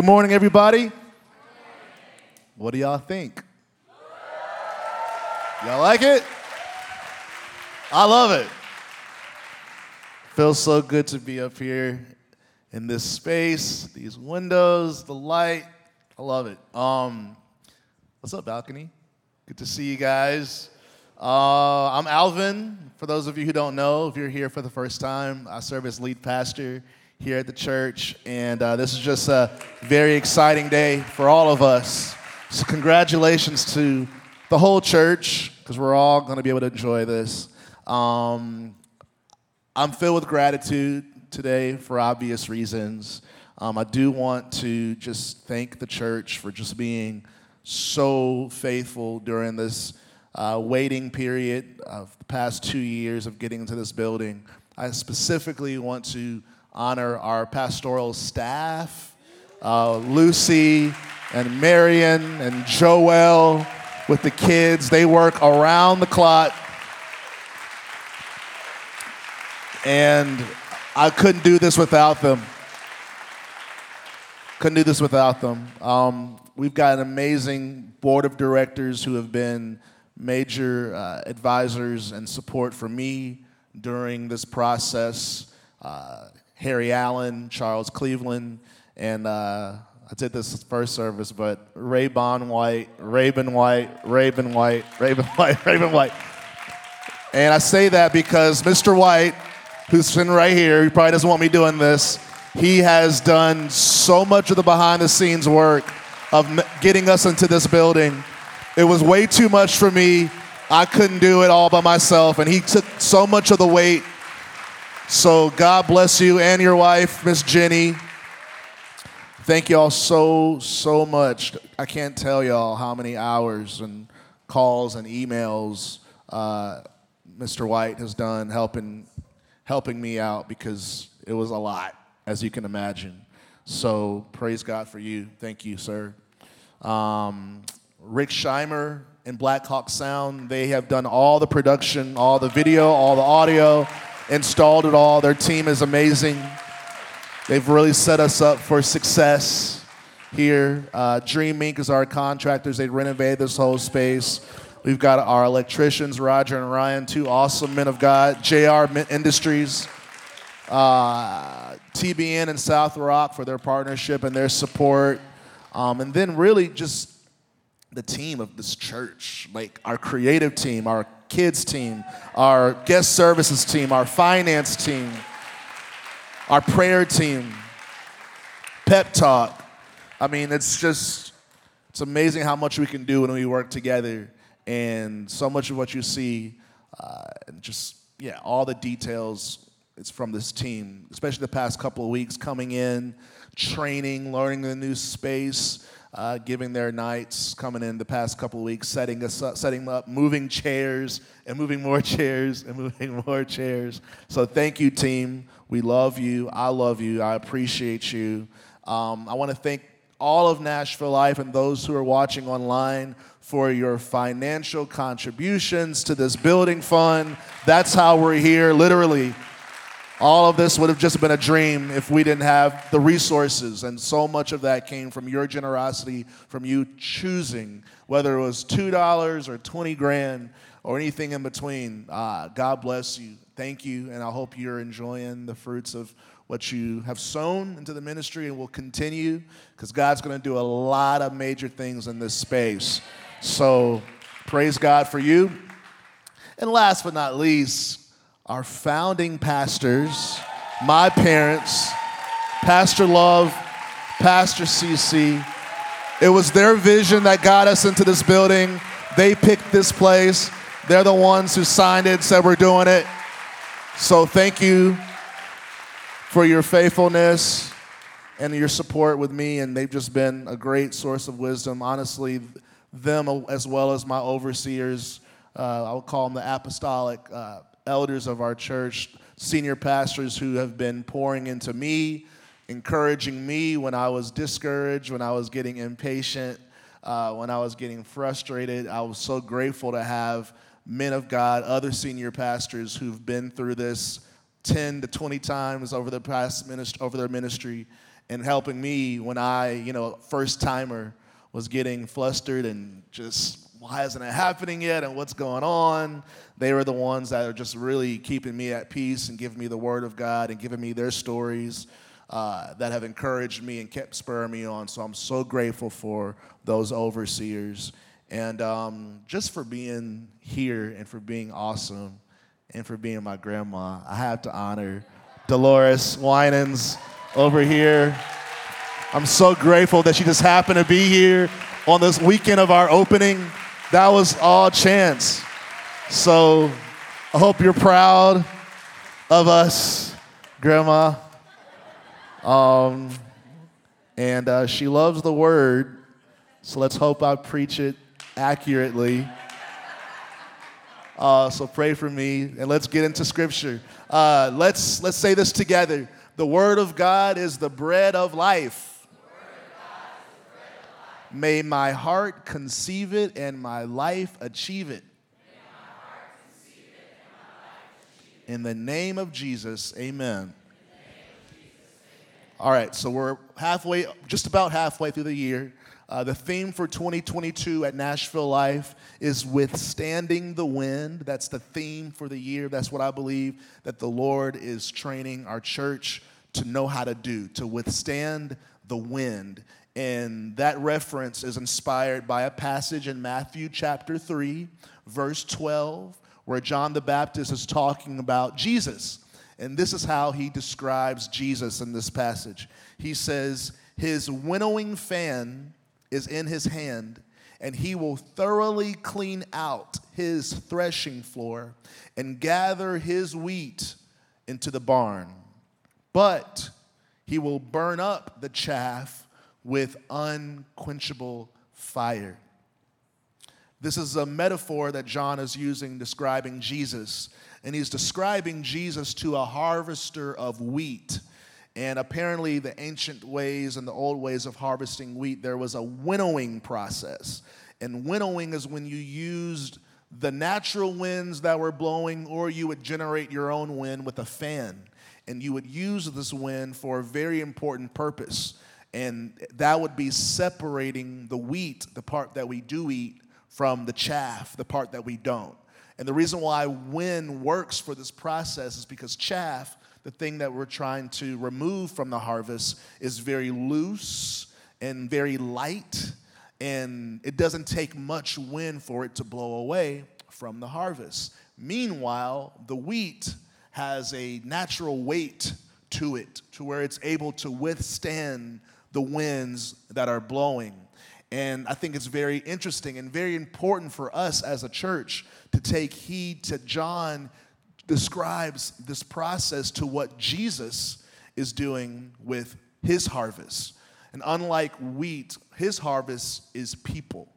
Good morning, everybody. What do y'all think? Y'all like it? I love it. Feels so good to be up here in this space, these windows, the light. I love it. Um, what's up, balcony? Good to see you guys. Uh, I'm Alvin. For those of you who don't know, if you're here for the first time, I serve as lead pastor here at the church, and uh, this is just a very exciting day for all of us. So, congratulations to the whole church, because we're all going to be able to enjoy this. Um, I'm filled with gratitude today for obvious reasons. Um, I do want to just thank the church for just being so faithful during this uh, waiting period of the past two years of getting into this building. I specifically want to honor our pastoral staff, uh, Lucy and Marion and Joel with the kids. They work around the clock. And I couldn't do this without them. Couldn't do this without them. Um, we've got an amazing board of directors who have been major uh, advisors and support for me during this process. Uh, Harry Allen, Charles Cleveland, and uh, I did this first service, but Ray Bon White, Raven White, Raven White, Raven White, Raven White. And I say that because Mr. White, who's sitting right here, he probably doesn't want me doing this. He has done so much of the behind the scenes work of getting us into this building. It was way too much for me. I couldn't do it all by myself, and he took so much of the weight. So God bless you and your wife, Miss Jenny. Thank y'all so, so much. I can't tell y'all how many hours and calls and emails uh, Mr. White has done helping, helping me out because it was a lot, as you can imagine. So praise God for you. Thank you, sir. Um, Rick Scheimer and Black Hawk Sound, they have done all the production, all the video, all the audio, installed it all. Their team is amazing. They've really set us up for success here. Uh, Dream Inc. is our contractors. They renovated this whole space. We've got our electricians, Roger and Ryan, two awesome men of God. JR Industries, uh, TBN and South Rock for their partnership and their support. Um, and then really just the team of this church, like our creative team, our kids team, our guest services team, our finance team, our prayer team, pep talk. I mean, it's just, it's amazing how much we can do when we work together. And so much of what you see, uh, and just, yeah, all the details, it's from this team, especially the past couple of weeks coming in, training, learning the new space uh, giving their nights, coming in the past couple of weeks, setting us up, setting up, moving chairs and moving more chairs and moving more chairs. So thank you, team. We love you. I love you. I appreciate you. Um, I want to thank all of Nashville Life and those who are watching online for your financial contributions to this building fund. That's how we're here, literally. All of this would have just been a dream if we didn't have the resources. And so much of that came from your generosity, from you choosing, whether it was $2 or 20 grand or anything in between. Uh, God bless you. Thank you. And I hope you're enjoying the fruits of what you have sown into the ministry and will continue because God's going to do a lot of major things in this space. So praise God for you. And last but not least, our founding pastors, my parents, Pastor Love, Pastor CC. It was their vision that got us into this building. They picked this place. They're the ones who signed it, said we're doing it. So thank you for your faithfulness and your support with me. And they've just been a great source of wisdom. Honestly, them as well as my overseers, uh, I would call them the apostolic uh, elders of our church, senior pastors who have been pouring into me, encouraging me when I was discouraged, when I was getting impatient, uh, when I was getting frustrated. I was so grateful to have men of God, other senior pastors who've been through this 10 to 20 times over the past ministry, over their ministry and helping me when I, you know, first timer was getting flustered and just why isn't it happening yet and what's going on. They were the ones that are just really keeping me at peace and giving me the word of God and giving me their stories uh, that have encouraged me and kept spurring me on. So I'm so grateful for those overseers and um, just for being here and for being awesome and for being my grandma. I have to honor Dolores Winans over here. I'm so grateful that she just happened to be here on this weekend of our opening. That was all chance. So I hope you're proud of us, Grandma. Um, and uh, she loves the word, so let's hope I preach it accurately. Uh, so pray for me, and let's get into scripture. Uh, let's let's say this together. The word of God is the bread of life. May my heart conceive it and my life achieve it. In the name of Jesus, amen. All right, so we're halfway, just about halfway through the year. Uh, the theme for 2022 at Nashville Life is withstanding the wind. That's the theme for the year. That's what I believe that the Lord is training our church to know how to do, to withstand the wind. And that reference is inspired by a passage in Matthew chapter 3, verse 12, where John the Baptist is talking about Jesus. And this is how he describes Jesus in this passage. He says, His winnowing fan is in his hand, and he will thoroughly clean out his threshing floor and gather his wheat into the barn. But he will burn up the chaff with unquenchable fire. This is a metaphor that John is using describing Jesus. And he's describing Jesus to a harvester of wheat and apparently, the ancient ways and the old ways of harvesting wheat, there was a winnowing process. And winnowing is when you used the natural winds that were blowing, or you would generate your own wind with a fan. And you would use this wind for a very important purpose. And that would be separating the wheat, the part that we do eat, from the chaff, the part that we don't. And the reason why wind works for this process is because chaff the thing that we're trying to remove from the harvest is very loose and very light, and it doesn't take much wind for it to blow away from the harvest. Meanwhile, the wheat has a natural weight to it to where it's able to withstand the winds that are blowing. And I think it's very interesting and very important for us as a church to take heed to John describes this process to what Jesus is doing with his harvest. And unlike wheat, his harvest is people.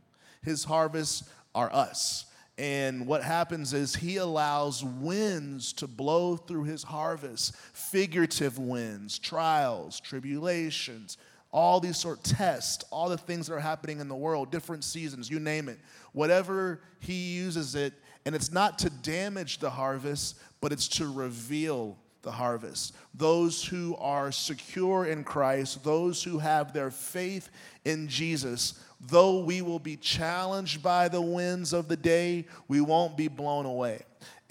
His harvest are us. And what happens is he allows winds to blow through his harvest, figurative winds, trials, tribulations, all these sort of tests, all the things that are happening in the world, different seasons, you name it. Whatever he uses it and it's not to damage the harvest, but it's to reveal the harvest. Those who are secure in Christ, those who have their faith in Jesus, though we will be challenged by the winds of the day, we won't be blown away.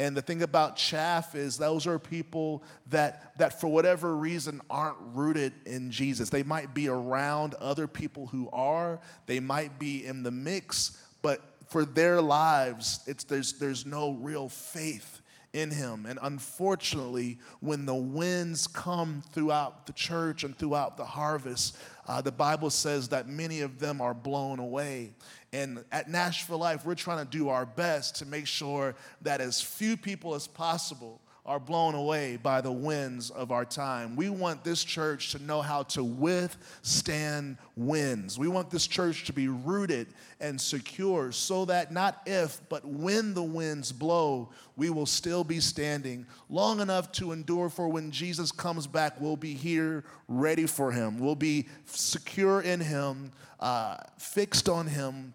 And the thing about chaff is those are people that that for whatever reason aren't rooted in Jesus. They might be around other people who are, they might be in the mix, but for their lives, it's, there's, there's no real faith in him. And unfortunately, when the winds come throughout the church and throughout the harvest, uh, the Bible says that many of them are blown away. And at Nashville Life, we're trying to do our best to make sure that as few people as possible are blown away by the winds of our time. We want this church to know how to withstand winds. We want this church to be rooted and secure so that not if, but when the winds blow, we will still be standing long enough to endure for when Jesus comes back, we'll be here ready for him. We'll be secure in him, uh, fixed on him,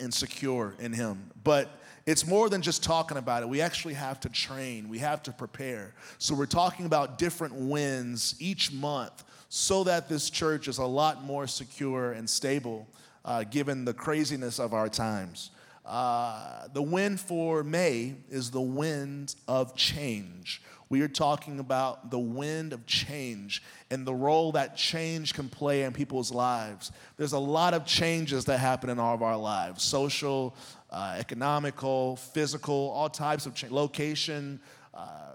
and secure in him. But it's more than just talking about it. We actually have to train, we have to prepare. So, we're talking about different wins each month so that this church is a lot more secure and stable uh, given the craziness of our times. Uh, the wind for May is the wind of change. We are talking about the wind of change and the role that change can play in people's lives. There's a lot of changes that happen in all of our lives social, uh, economical, physical, all types of change, location, uh,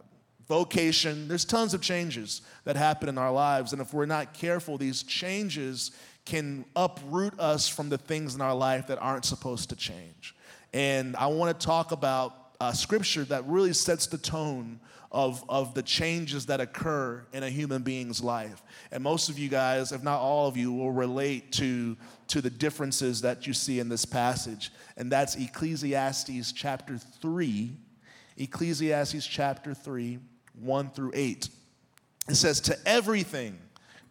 vocation. There's tons of changes that happen in our lives. And if we're not careful, these changes can uproot us from the things in our life that aren't supposed to change. And I want to talk about uh, scripture that really sets the tone of, of the changes that occur in a human being's life. And most of you guys, if not all of you, will relate to, to the differences that you see in this passage. And that's Ecclesiastes chapter 3. Ecclesiastes chapter 3, 1 through 8. It says, To everything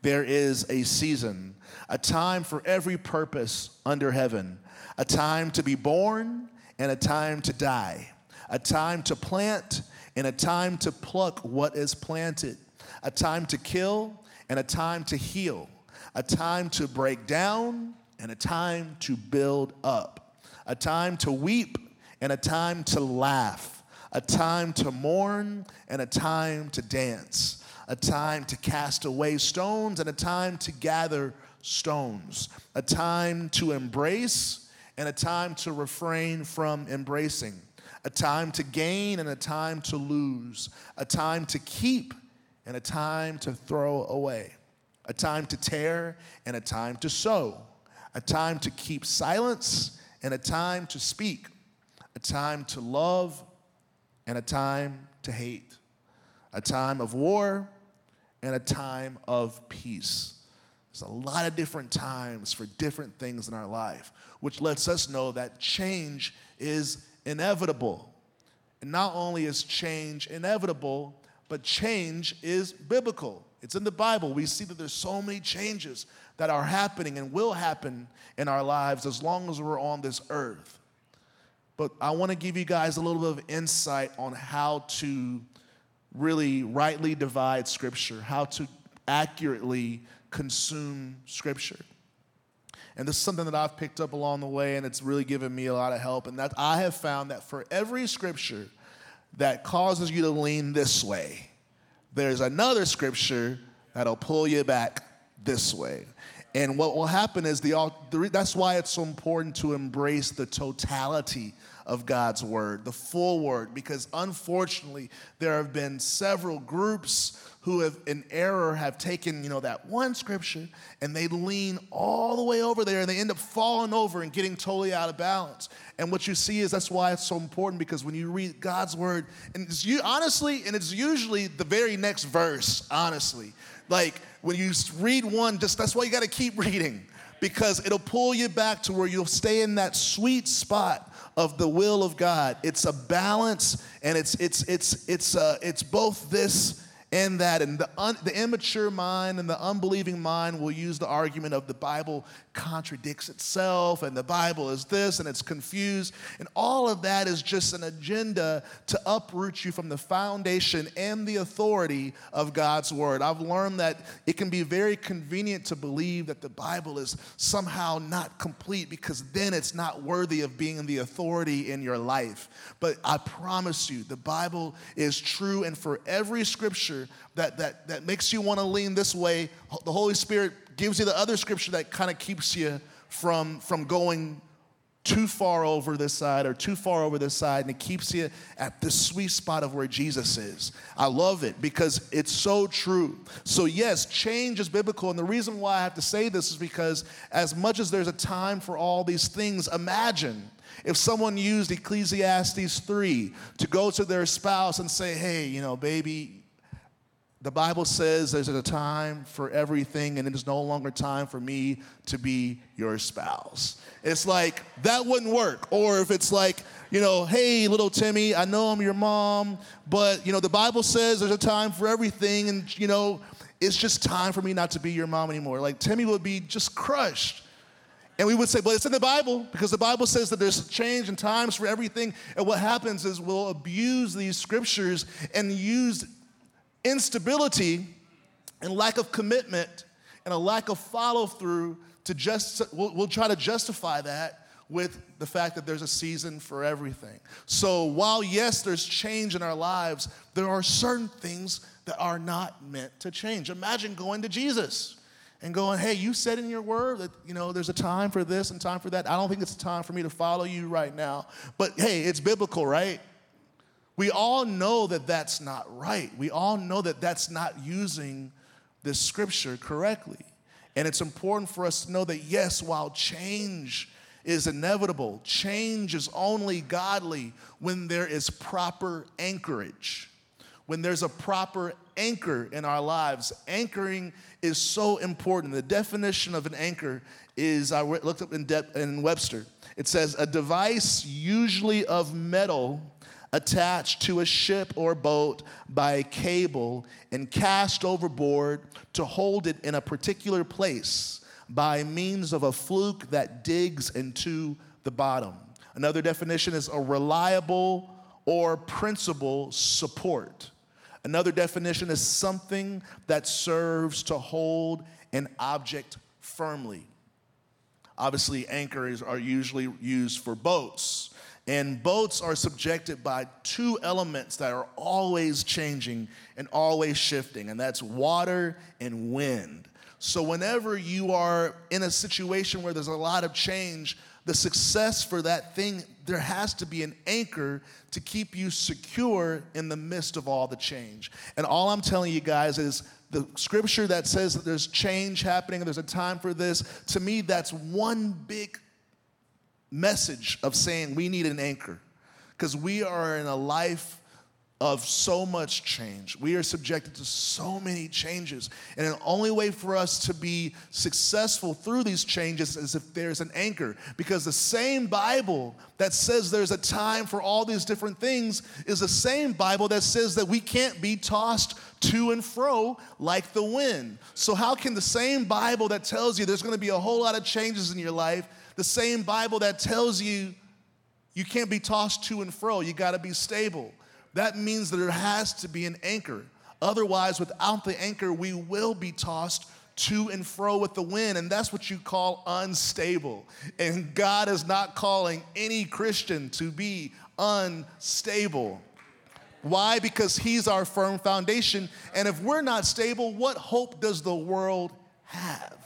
there is a season, a time for every purpose under heaven, a time to be born and a time to die, a time to plant and a time to pluck what is planted, a time to kill and a time to heal, a time to break down and a time to build up, a time to weep and a time to laugh, a time to mourn and a time to dance, a time to cast away stones and a time to gather stones, a time to embrace and a time to refrain from embracing, a time to gain and a time to lose, a time to keep and a time to throw away, a time to tear and a time to sow, a time to keep silence and a time to speak, a time to love and a time to hate, a time of war and a time of peace. There's a lot of different times for different things in our life, which lets us know that change is inevitable. And not only is change inevitable, but change is biblical. It's in the Bible. We see that there's so many changes that are happening and will happen in our lives as long as we're on this earth. But I want to give you guys a little bit of insight on how to really rightly divide Scripture, how to accurately consume Scripture. And this is something that I've picked up along the way, and it's really given me a lot of help. And that I have found that for every Scripture that causes you to lean this way, there's another Scripture that'll pull you back this way. And what will happen is the, that's why it's so important to embrace the totality of God's word, the full word, because unfortunately, there have been several groups who have in error have taken you know that one scripture and they lean all the way over there and they end up falling over and getting totally out of balance. And what you see is that's why it's so important because when you read god's word and it's you honestly and it's usually the very next verse honestly. Like when you read one just that's why you got to keep reading because it'll pull you back to where you'll stay in that sweet spot of the will of God. It's a balance, and it's it's it's it's uh, it's both this and that. And the, un, the immature mind and the unbelieving mind will use the argument of the Bible contradicts itself and the Bible is this and it's confused. And all of that is just an agenda to uproot you from the foundation and the authority of God's Word. I've learned that it can be very convenient to believe that the Bible is somehow not complete because then it's not worthy of being the authority in your life. But I promise you, the Bible is true, and for every scripture that, that, that makes you want to lean this way, the Holy Spirit gives you the other scripture that kind of keeps you from, from going too far over this side or too far over this side, and it keeps you at the sweet spot of where Jesus is. I love it because it's so true. So, yes, change is biblical. And the reason why I have to say this is because, as much as there's a time for all these things, imagine if someone used Ecclesiastes 3 to go to their spouse and say, hey, you know, baby, the Bible says there's a time for everything, and it is no longer time for me to be your spouse. It's like that wouldn't work. Or if it's like, you know, hey, little Timmy, I know I'm your mom, but, you know, the Bible says there's a time for everything, and, you know, it's just time for me not to be your mom anymore. Like, Timmy would be just crushed. And we would say, but it's in the Bible because the Bible says that there's change and times for everything. And what happens is we'll abuse these scriptures and use instability and lack of commitment and a lack of follow through to just, we'll, we'll try to justify that with the fact that there's a season for everything. So while, yes, there's change in our lives, there are certain things that are not meant to change. Imagine going to Jesus and going, hey, you said in your word that, you know, there's a time for this and time for that. I don't think it's a time for me to follow you right now. But hey, it's biblical, right? We all know that that's not right. We all know that that's not using this scripture correctly. And it's important for us to know that, yes, while change is inevitable, change is only godly when there is proper anchorage when there's a proper anchor in our lives. Anchoring is so important. The definition of an anchor is I looked up in, De- in Webster. It says a device usually of metal attached to a ship or boat by a cable and cast overboard to hold it in a particular place by means of a fluke that digs into the bottom. Another definition is a reliable or principal support. Another definition is something that serves to hold an object firmly. Obviously, anchors are usually used for boats, and boats are subjected by two elements that are always changing and always shifting, and that's water and wind. So, whenever you are in a situation where there's a lot of change, the success for that thing, there has to be an anchor to keep you secure in the midst of all the change. And all I'm telling you guys is the scripture that says that there's change happening and there's a time for this, to me, that's one big message of saying we need an anchor. Because we are in a life of so much change. We are subjected to so many changes. And the only way for us to be successful through these changes is if there's an anchor. Because the same Bible that says there's a time for all these different things is the same Bible that says that we can't be tossed to and fro like the wind. So, how can the same Bible that tells you there's going to be a whole lot of changes in your life, the same Bible that tells you you can't be tossed to and fro, you got to be stable? that means that there has to be an anchor. Otherwise, without the anchor, we will be tossed to and fro with the wind, and that's what you call unstable. And God is not calling any Christian to be unstable. Why? Because He's our firm foundation. And if we're not stable, what hope does the world have?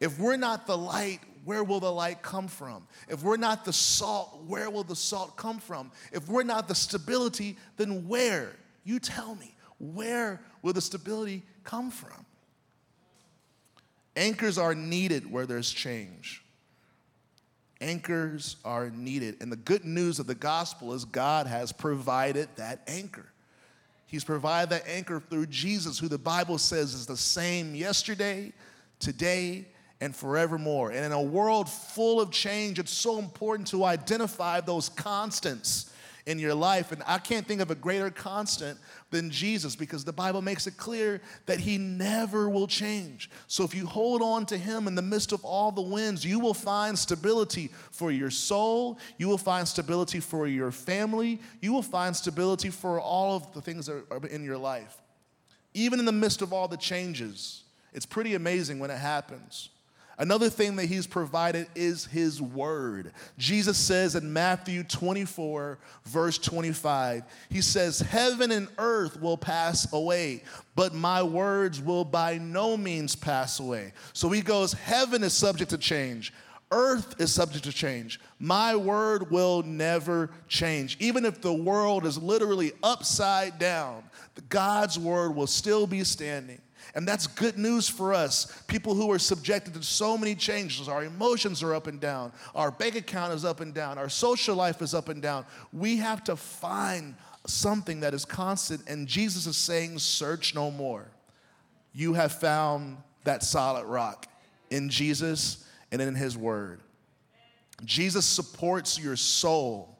If we're not the light, where will the light come from? If we're not the salt, where will the salt come from? If we're not the stability, then where? You tell me, where will the stability come from? Anchors are needed where there's change. Anchors are needed. And the good news of the gospel is God has provided that anchor. He's provided that anchor through Jesus, who the Bible says is the same yesterday, today, and forevermore. And in a world full of change, it's so important to identify those constants in your life. And I can't think of a greater constant than Jesus because the Bible makes it clear that he never will change. So if you hold on to him in the midst of all the winds, you will find stability for your soul, you will find stability for your family, you will find stability for all of the things that are in your life. Even in the midst of all the changes, it's pretty amazing when it happens. Another thing that he's provided is his word. Jesus says in Matthew 24, verse 25, he says, Heaven and earth will pass away, but my words will by no means pass away. So he goes, Heaven is subject to change. Earth is subject to change. My word will never change. Even if the world is literally upside down, God's word will still be standing. And that's good news for us, people who are subjected to so many changes. Our emotions are up and down, our bank account is up and down, our social life is up and down. We have to find something that is constant, and Jesus is saying, Search no more. You have found that solid rock in Jesus and in His Word. Jesus supports your soul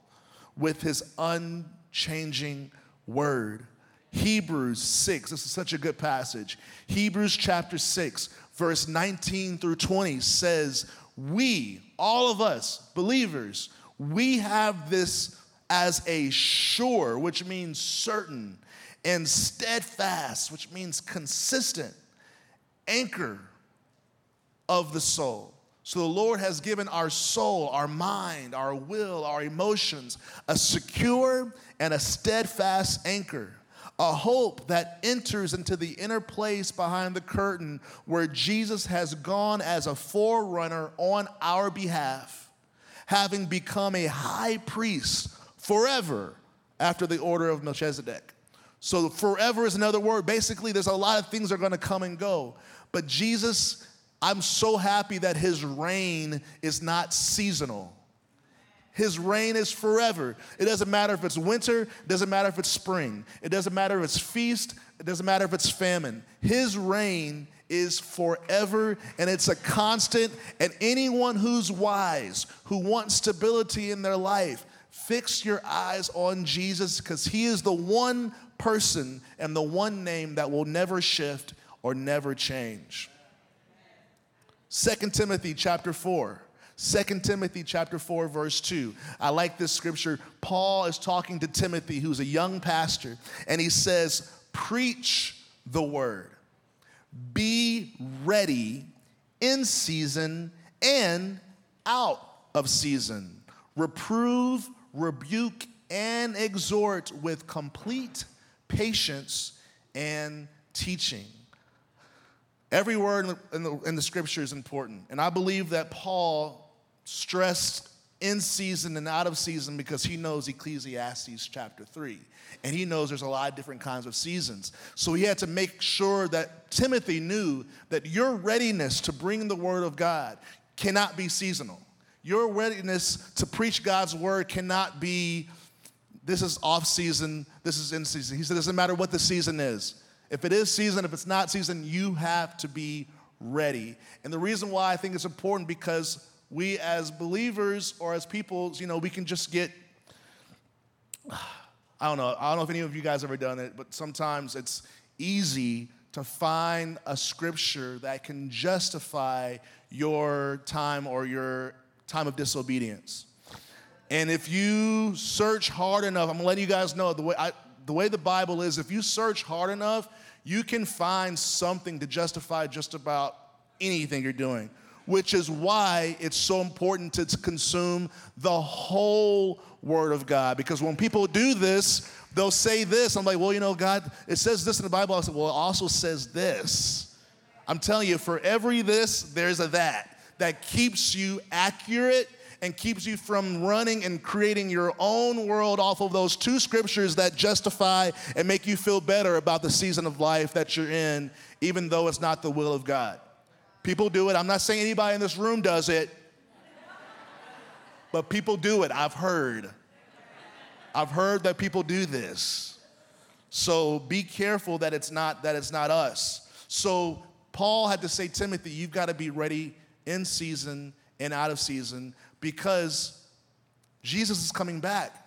with His unchanging Word. Hebrews 6, this is such a good passage. Hebrews chapter 6, verse 19 through 20 says, We, all of us, believers, we have this as a sure, which means certain, and steadfast, which means consistent, anchor of the soul. So the Lord has given our soul, our mind, our will, our emotions a secure and a steadfast anchor, a hope that enters into the inner place behind the curtain where Jesus has gone as a forerunner on our behalf, having become a high priest forever after the order of Melchizedek. So forever is another word. Basically, there's a lot of things that are going to come and go. But Jesus I'm so happy that his reign is not seasonal. His reign is forever. It doesn't matter if it's winter, it doesn't matter if it's spring, it doesn't matter if it's feast, it doesn't matter if it's famine. His reign is forever and it's a constant. And anyone who's wise, who wants stability in their life, fix your eyes on Jesus because he is the one person and the one name that will never shift or never change. 2 Timothy chapter 4. 2 Timothy chapter 4 verse 2. I like this scripture. Paul is talking to Timothy who's a young pastor and he says, "Preach the word. Be ready in season and out of season. Reprove, rebuke and exhort with complete patience and teaching." Every word in the, in, the, in the, scripture is important. And I believe that Paul stressed in season and out of season because he knows Ecclesiastes chapter 3. And he knows there's a lot of different kinds of seasons. So he had to make sure that Timothy knew that your readiness to bring the word of God cannot be seasonal. Your readiness to preach God's word cannot be this is off season, this is in season. He said, it doesn't matter what the season is. If it is season, if it's not season, you have to be ready. And the reason why I think it's important because we as believers or as people, you know, we can just get I don't know. I don't know if any of you guys ever done it, but sometimes it's easy to find a scripture that can justify your time or your time of disobedience. And if you search hard enough, I'm gonna let you guys know the way I, the way the Bible is, if you search hard enough, you can find something to justify just about anything you're doing, which is why it's so important to consume the whole Word of God. Because when people do this, they'll say this. I'm like, well, you know, God, it says this in the Bible. I said, well, it also says this. I'm telling you, for every this, there's a that that keeps you accurate and keeps you from running and creating your own world off of those two scriptures that justify and make you feel better about the season of life that you're in, even though it's not the will of God. People do it. I'm not saying anybody in this room does it, but people do it. I've heard. I've heard that people do this. So be careful that it's not that it's not us. So Paul had to say, Timothy, you've got to be ready in season and out of season because Jesus is coming back.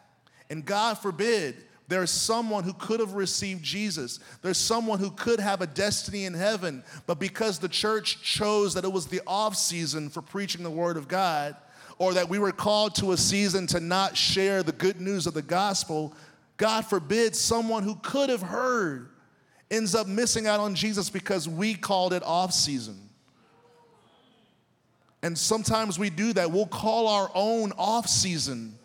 And God forbid there's someone who could have received Jesus. There's someone who could have a destiny in heaven, but because the church chose that it was the off season for preaching the word of God, or that we were called to a season to not share the good news of the gospel, God forbid someone who could have heard ends up missing out on Jesus because we called it off season. And sometimes we do that. We'll call our own off season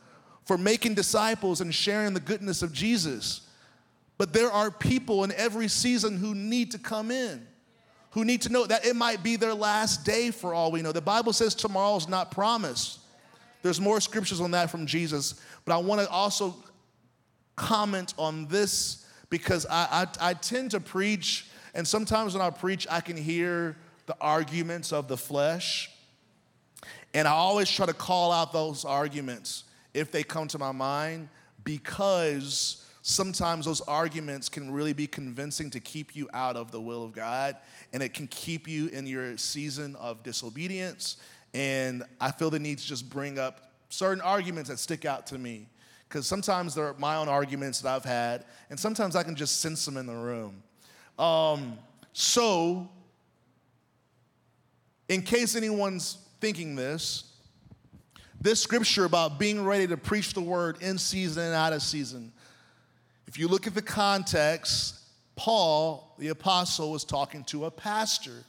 for making disciples and sharing the goodness of Jesus. But there are people in every season who need to come in, who need to know that it might be their last day for all we know. The Bible says tomorrow's not promised. There's more scriptures on that from Jesus, but I want to also comment on this because I, I, I tend to preach, and sometimes when I preach, I can hear the arguments of the flesh. And I always try to call out those arguments if they come to my mind because sometimes those arguments can really be convincing to keep you out of the will of God and it can keep you in your season of disobedience. And I feel the need to just bring up certain arguments that stick out to me because sometimes they're my own arguments that I've had, and sometimes I can just sense them in the room. Um, so, in case anyone's thinking this. This scripture about being ready to preach the word in season and out of season. If you look at the context, Paul, the apostle, was talking to a pastor.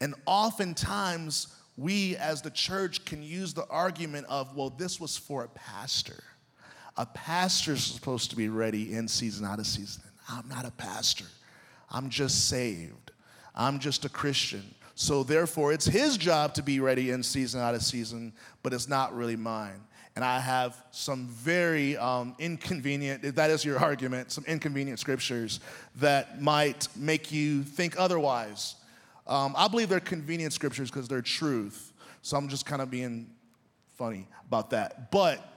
And oftentimes, we as the church can use the argument of, well, this was for a pastor. A pastor is supposed to be ready in season, out of season. I'm not a pastor. I'm just saved. I'm just a Christian. So therefore, it's his job to be ready in season, out of season, but it's not really mine. And I have some very um, inconvenient, if that is your argument, some inconvenient scriptures that might make you think otherwise. Um, I believe they're convenient scriptures because they're truth. So I'm just kind of being funny about that. But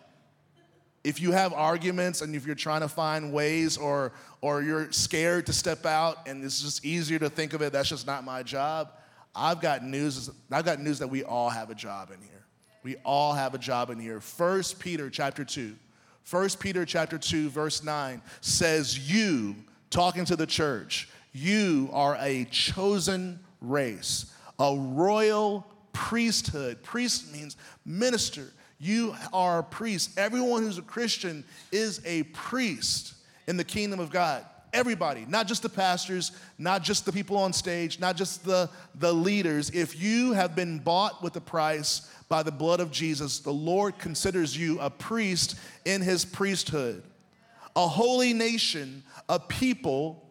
if you have arguments and if you're trying to find ways or or you're scared to step out and it's just easier to think of it that's just not my job i've got news i've got news that we all have a job in here we all have a job in here First peter chapter 2 First peter chapter 2 verse 9 says you talking to the church you are a chosen race a royal priesthood priest means minister you are a priest. Everyone who's a Christian is a priest in the kingdom of God. Everybody, not just the pastors, not just the people on stage, not just the, the leaders. If you have been bought with a price by the blood of Jesus, the Lord considers you a priest in his priesthood, a holy nation, a people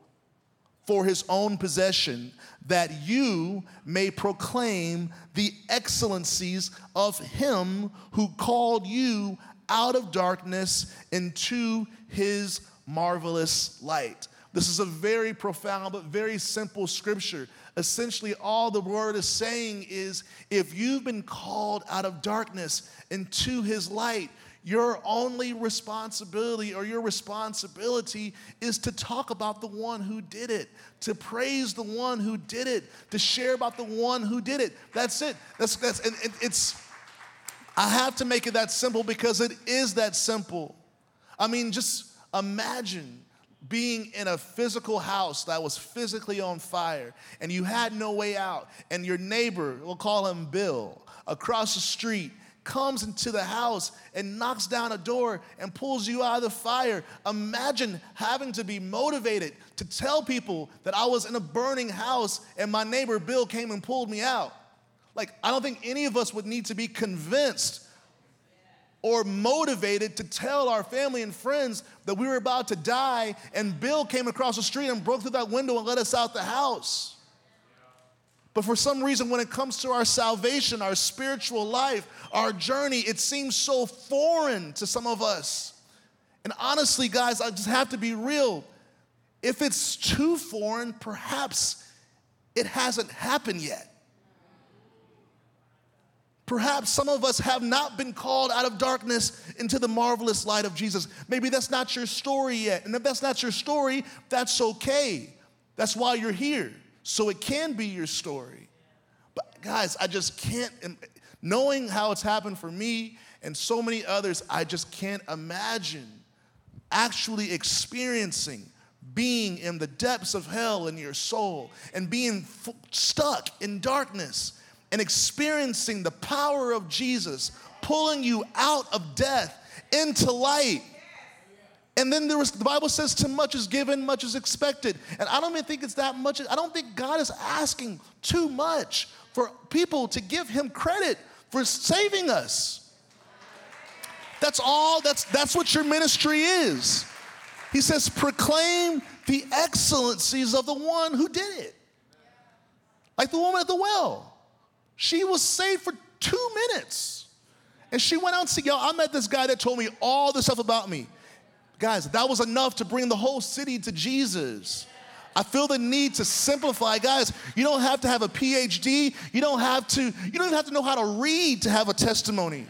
for his own possession, that you may proclaim the excellencies of him who called you out of darkness into his marvelous light. This is a very profound but very simple scripture. Essentially, all the word is saying is if you've been called out of darkness into his light, your only responsibility or your responsibility is to talk about the one who did it, to praise the one who did it, to share about the one who did it. That's it. That's that's and, and it's I have to make it that simple because it is that simple. I mean, just imagine being in a physical house that was physically on fire and you had no way out, and your neighbor, we'll call him Bill, across the street comes into the house and knocks down a door and pulls you out of the fire. Imagine having to be motivated to tell people that I was in a burning house and my neighbor Bill came and pulled me out. Like, I don't think any of us would need to be convinced or motivated to tell our family and friends that we were about to die and Bill came across the street and broke through that window and let us out the house. But for some reason, when it comes to our salvation, our spiritual life, our journey, it seems so foreign to some of us. And honestly, guys, I just have to be real. If it's too foreign, perhaps it hasn't happened yet. Perhaps some of us have not been called out of darkness into the marvelous light of Jesus. Maybe that's not your story yet. And if that's not your story, that's okay. That's why you're here so it can be your story. But guys, I just can't, knowing how it's happened for me and so many others, I just can't imagine actually experiencing being in the depths of hell in your soul and being f- stuck in darkness and experiencing the power of Jesus pulling you out of death into light and then there was, the Bible says, too much is given, much is expected. And I don't even think it's that much. I don't think God is asking too much for people to give him credit for saving us. That's all, that's, that's what your ministry is. He says, proclaim the excellencies of the one who did it. Like the woman at the well. She was saved for two minutes. And she went out and said, Yo, I met this guy that told me all this stuff about me. Guys, that was enough to bring the whole city to Jesus. I feel the need to simplify. Guys, you don't have to have a PhD. You don't have to, you don't even have to know how to read to have a testimony.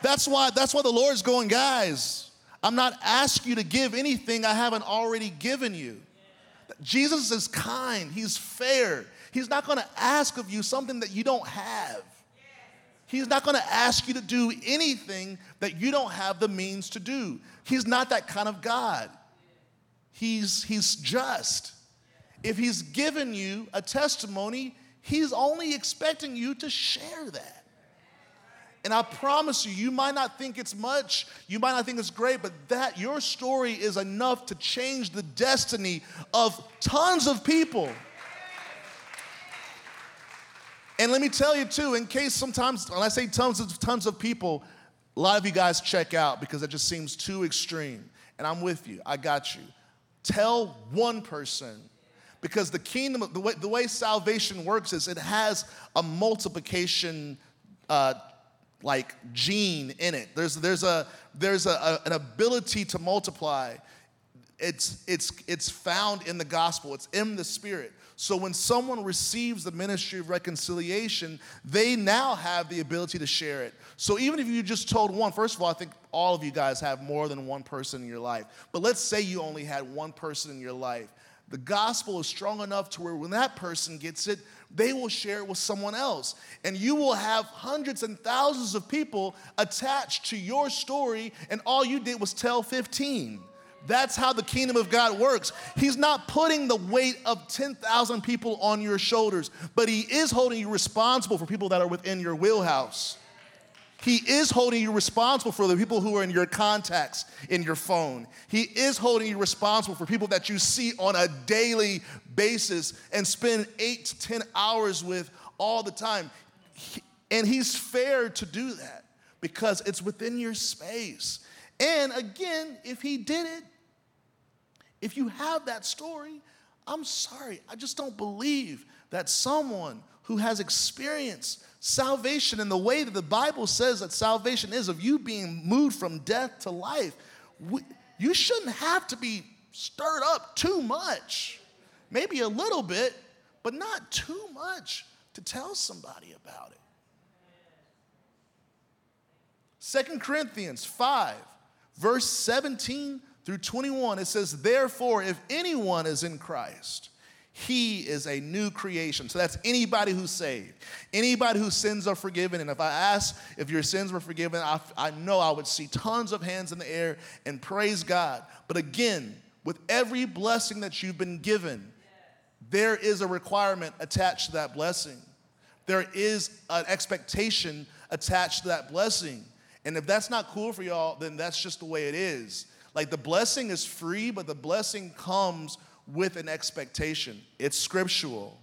That's why, that's why the Lord's going, guys, I'm not asking you to give anything I haven't already given you. Jesus is kind, He's fair. He's not gonna ask of you something that you don't have. He's not going to ask you to do anything that you don't have the means to do. He's not that kind of God. He's, he's just. If He's given you a testimony, He's only expecting you to share that. And I promise you, you might not think it's much, you might not think it's great, but that your story is enough to change the destiny of tons of people. And let me tell you too, in case sometimes when I say tons of tons of people, a lot of you guys check out because it just seems too extreme. And I'm with you. I got you. Tell one person because the kingdom, the way, the way salvation works is it has a multiplication uh, like gene in it. There's, there's, a, there's a, a, an ability to multiply. It's, it's, it's found in the gospel, it's in the spirit. So when someone receives the ministry of reconciliation, they now have the ability to share it. So even if you just told one, first of all, I think all of you guys have more than one person in your life. But let's say you only had one person in your life. The gospel is strong enough to where when that person gets it, they will share it with someone else. And you will have hundreds and thousands of people attached to your story, and all you did was tell 15. That's how the kingdom of God works. He's not putting the weight of 10,000 people on your shoulders, but He is holding you responsible for people that are within your wheelhouse. He is holding you responsible for the people who are in your contacts in your phone. He is holding you responsible for people that you see on a daily basis and spend eight to 10 hours with all the time. And He's fair to do that because it's within your space. And again, if He did it, if you have that story, I'm sorry, I just don't believe that someone who has experienced salvation in the way that the Bible says that salvation is of you being moved from death to life, you shouldn't have to be stirred up too much. Maybe a little bit, but not too much to tell somebody about it. Second Corinthians 5, verse 17 through 21, it says, Therefore, if anyone is in Christ, he is a new creation. So that's anybody who's saved, anybody whose sins are forgiven. And if I ask if your sins were forgiven, I, I know I would see tons of hands in the air and praise God. But again, with every blessing that you've been given, there is a requirement attached to that blessing. There is an expectation attached to that blessing. And if that's not cool for y'all, then that's just the way it is. Like the blessing is free, but the blessing comes with an expectation. It's scriptural,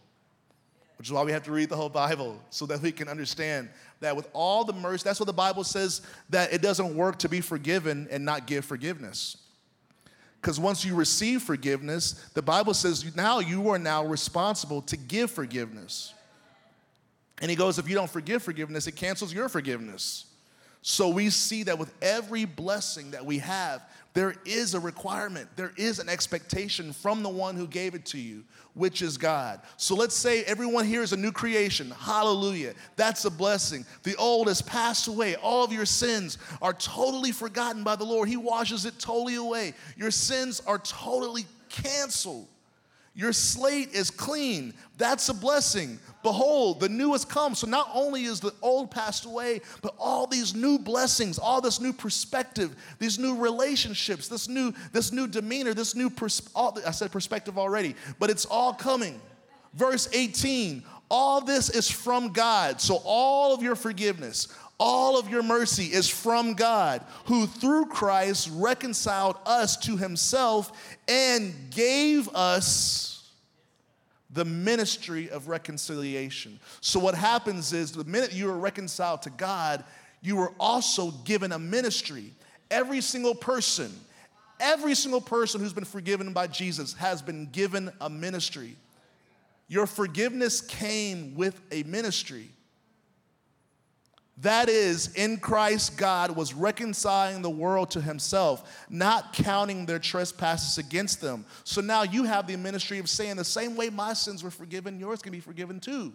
which is why we have to read the whole Bible so that we can understand that with all the mercy, that's what the Bible says that it doesn't work to be forgiven and not give forgiveness. Because once you receive forgiveness, the Bible says now you are now responsible to give forgiveness. And he goes, if you don't forgive forgiveness, it cancels your forgiveness. So we see that with every blessing that we have, there is a requirement, there is an expectation from the one who gave it to you, which is God. So let's say everyone here is a new creation. Hallelujah. That's a blessing. The old has passed away. All of your sins are totally forgotten by the Lord. He washes it totally away. Your sins are totally canceled. Your slate is clean. That's a blessing. Behold, the new has come. So not only is the old passed away, but all these new blessings, all this new perspective, these new relationships, this new, this new demeanor, this new pers- all, I said perspective already, but it's all coming. Verse 18, all this is from God. So all of your forgiveness, all of your mercy is from God, who through Christ reconciled us to himself and gave us the ministry of reconciliation. So, what happens is the minute you are reconciled to God, you are also given a ministry. Every single person, every single person who's been forgiven by Jesus has been given a ministry. Your forgiveness came with a ministry. That is, in Christ, God was reconciling the world to himself, not counting their trespasses against them. So now you have the ministry of saying, the same way my sins were forgiven, yours can be forgiven too.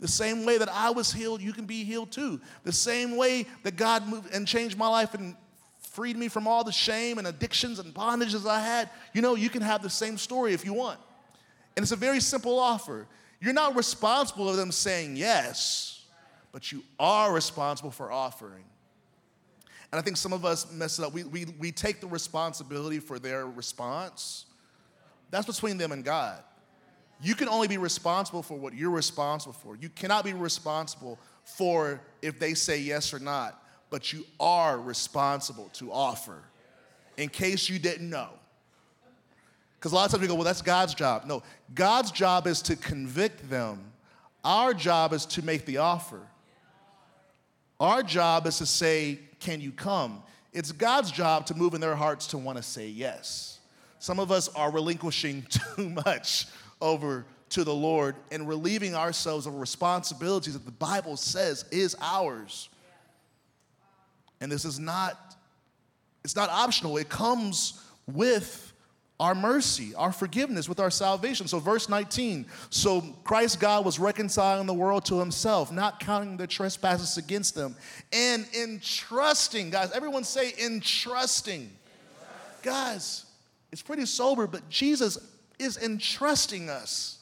The same way that I was healed, you can be healed too. The same way that God moved and changed my life and freed me from all the shame and addictions and bondages I had, you know, you can have the same story if you want. And it's a very simple offer. You're not responsible of them saying yes but you are responsible for offering. And I think some of us mess it up. We, we, we take the responsibility for their response. That's between them and God. You can only be responsible for what you're responsible for. You cannot be responsible for if they say yes or not, but you are responsible to offer in case you didn't know. Because a lot of times we go, well, that's God's job. No, God's job is to convict them Our job is to make the offer. Our job is to say, Can you come? It's God's job to move in their hearts to want to say yes. Some of us are relinquishing too much over to the Lord and relieving ourselves of responsibilities that the Bible says is ours. And this is not it's not optional. It comes with our mercy, our forgiveness, with our salvation. So, verse 19 so Christ God was reconciling the world to himself, not counting their trespasses against them, and entrusting, guys, everyone say entrusting. Guys, it's pretty sober, but Jesus is entrusting us.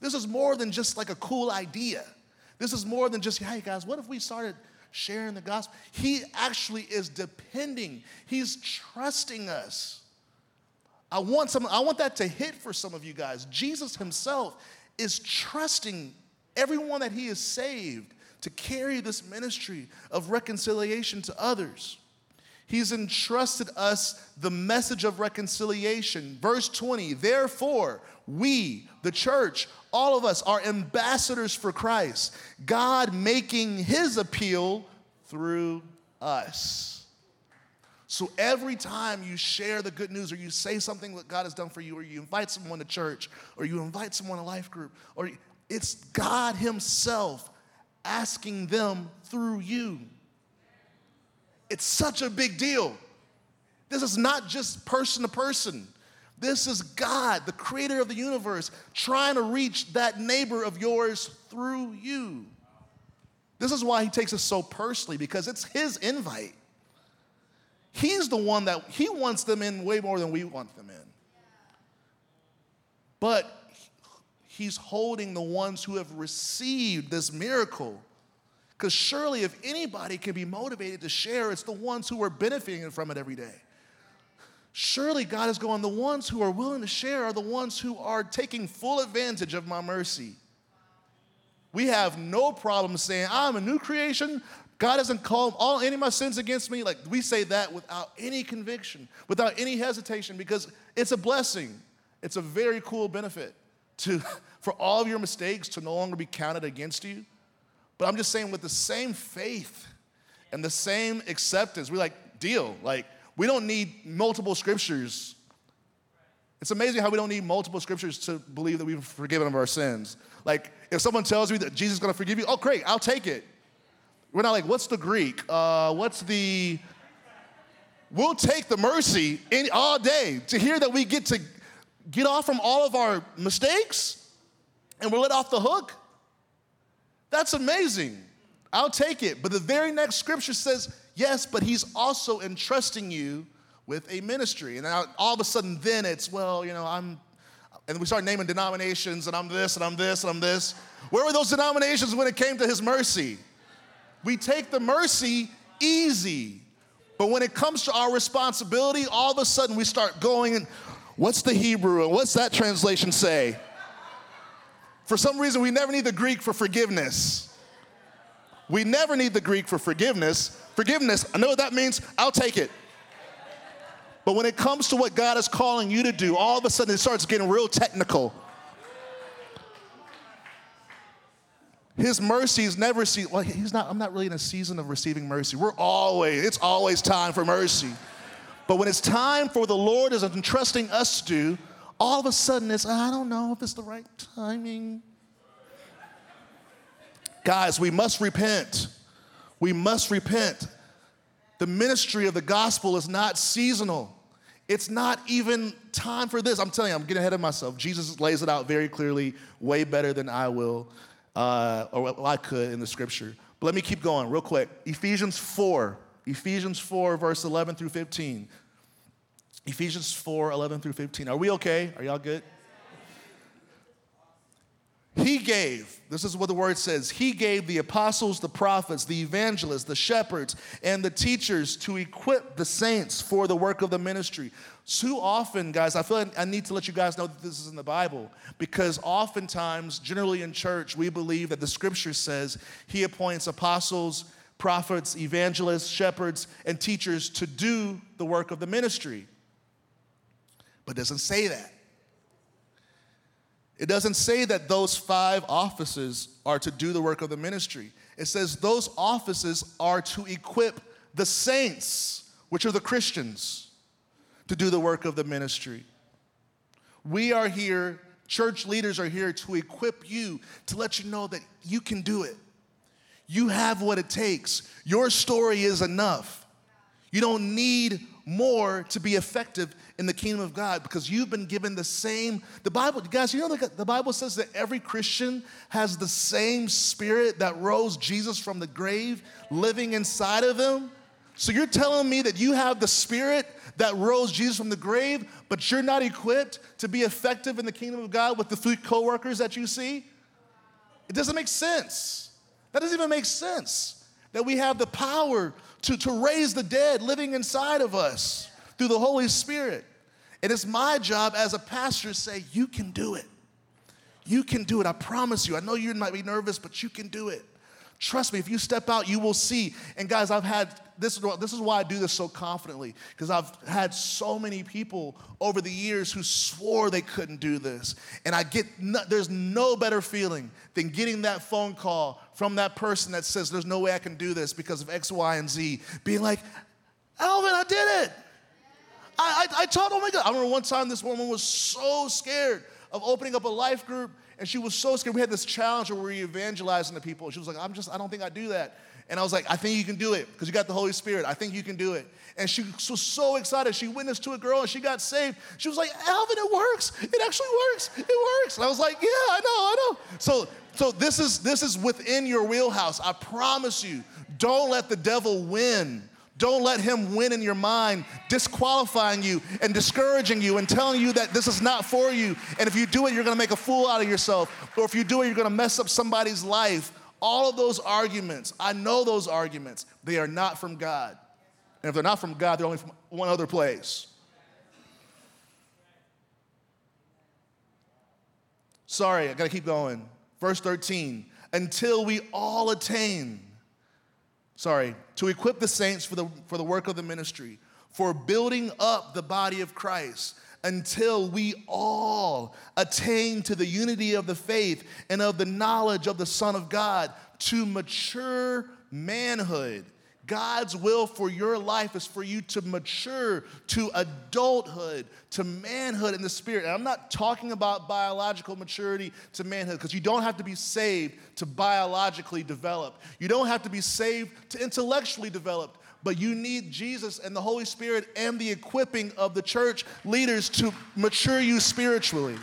This is more than just like a cool idea. This is more than just, hey guys, what if we started sharing the gospel? He actually is depending, He's trusting us. I want some, I want that to hit for some of you guys. Jesus himself is trusting everyone that he has saved to carry this ministry of reconciliation to others. He's entrusted us the message of reconciliation. Verse 20, therefore, we, the church, all of us are ambassadors for Christ, God making his appeal through us. So every time you share the good news or you say something that God has done for you, or you invite someone to church, or you invite someone to life group, or it's God Himself asking them through you. It's such a big deal. This is not just person to person. This is God, the creator of the universe, trying to reach that neighbor of yours through you. This is why he takes us so personally, because it's his invite. He's the one that he wants them in way more than we want them in. But he's holding the ones who have received this miracle. Because surely, if anybody can be motivated to share, it's the ones who are benefiting from it every day. Surely, God is going, the ones who are willing to share are the ones who are taking full advantage of my mercy. We have no problem saying, I'm a new creation. God doesn't call all any of my sins against me. Like we say that without any conviction, without any hesitation, because it's a blessing. It's a very cool benefit to for all of your mistakes to no longer be counted against you. But I'm just saying, with the same faith and the same acceptance, we like deal. Like we don't need multiple scriptures. It's amazing how we don't need multiple scriptures to believe that we've forgiven of our sins. Like if someone tells me that Jesus is to forgive you, oh great, I'll take it. We're not like, what's the Greek? Uh, what's the. We'll take the mercy in, all day to hear that we get to get off from all of our mistakes and we're let off the hook. That's amazing. I'll take it. But the very next scripture says, yes, but he's also entrusting you with a ministry. And all of a sudden, then it's, well, you know, I'm, and we start naming denominations, and I'm this, and I'm this, and I'm this. Where were those denominations when it came to his mercy? We take the mercy easy. But when it comes to our responsibility, all of a sudden we start going what's the Hebrew and what's that translation say? For some reason, we never need the Greek for forgiveness. We never need the Greek for forgiveness. Forgiveness, I know what that means, I'll take it. But when it comes to what God is calling you to do, all of a sudden it starts getting real technical. His mercies never see. Well, he's not. I'm not really in a season of receiving mercy. We're always. It's always time for mercy. But when it's time for the Lord is entrusting us to do, all of a sudden it's I don't know if it's the right timing. Guys, we must repent. We must repent. The ministry of the gospel is not seasonal. It's not even time for this. I'm telling you, I'm getting ahead of myself. Jesus lays it out very clearly, way better than I will uh, or well, I could in the scripture. But let me keep going real quick. Ephesians 4, Ephesians 4, verse 11 through 15. Ephesians 4, 11 through 15. Are we okay? Are y'all good? He gave, this is what the word says, He gave the apostles, the prophets, the evangelists, the shepherds, and the teachers to equip the saints for the work of the ministry. Too often, guys, I feel like I need to let you guys know that this is in the Bible because oftentimes, generally in church, we believe that the scripture says He appoints apostles, prophets, evangelists, shepherds, and teachers to do the work of the ministry. But doesn't say that. It doesn't say that those five offices are to do the work of the ministry. It says those offices are to equip the saints, which are the Christians, to do the work of the ministry. We are here, church leaders are here to equip you, to let you know that you can do it. You have what it takes. Your story is enough. You don't need more to be effective in the kingdom of God because you've been given the same. The Bible, guys, you know the Bible says that every Christian has the same spirit that rose Jesus from the grave living inside of them. So you're telling me that you have the spirit that rose Jesus from the grave, but you're not equipped to be effective in the kingdom of God with the three coworkers that you see? It doesn't make sense. That doesn't even make sense. That we have the power to, to raise the dead living inside of us through the Holy Spirit. And it's my job as a pastor to say, You can do it. You can do it. I promise you. I know you might be nervous, but you can do it. Trust me, if you step out, you will see. And guys, I've had this, this is why I do this so confidently, because I've had so many people over the years who swore they couldn't do this. And I get, no, there's no better feeling than getting that phone call from that person that says, There's no way I can do this because of X, Y, and Z, being like, Alvin, I did it. I, I, I told, oh my God. I remember one time this woman was so scared of opening up a life group and she was so scared. We had this challenge where we were evangelizing to people. She was like, I'm just, I don't think I do that. And I was like, I think you can do it because you got the Holy Spirit. I think you can do it. And she was so excited. She witnessed to a girl and she got saved. She was like, Alvin, it works. It actually works. It works. And I was like, yeah, I know, I know. So, so this is this is within your wheelhouse. I promise you. Don't let the devil win don't let him win in your mind, disqualifying you and discouraging you and telling you that this is not for you. And if you do it, you're gonna make a fool out of yourself. Or if you do it, you're gonna mess up somebody's life. All of those arguments, I know those arguments, they are not from God. And if they're not from God, they're only from one other place. Sorry, I gotta keep going. Verse 13, until we all attain sorry, to equip the saints for the, for the work of the ministry, for building up the body of Christ until we all attain to the unity of the faith and of the knowledge of the Son of God to mature manhood God's will for your life is for you to mature to adulthood, to manhood in the spirit. And I'm not talking about biological maturity to manhood because you don't have to be saved to biologically develop. You don't have to be saved to intellectually develop. But you need Jesus and the Holy Spirit and the equipping of the church leaders to mature you spiritually.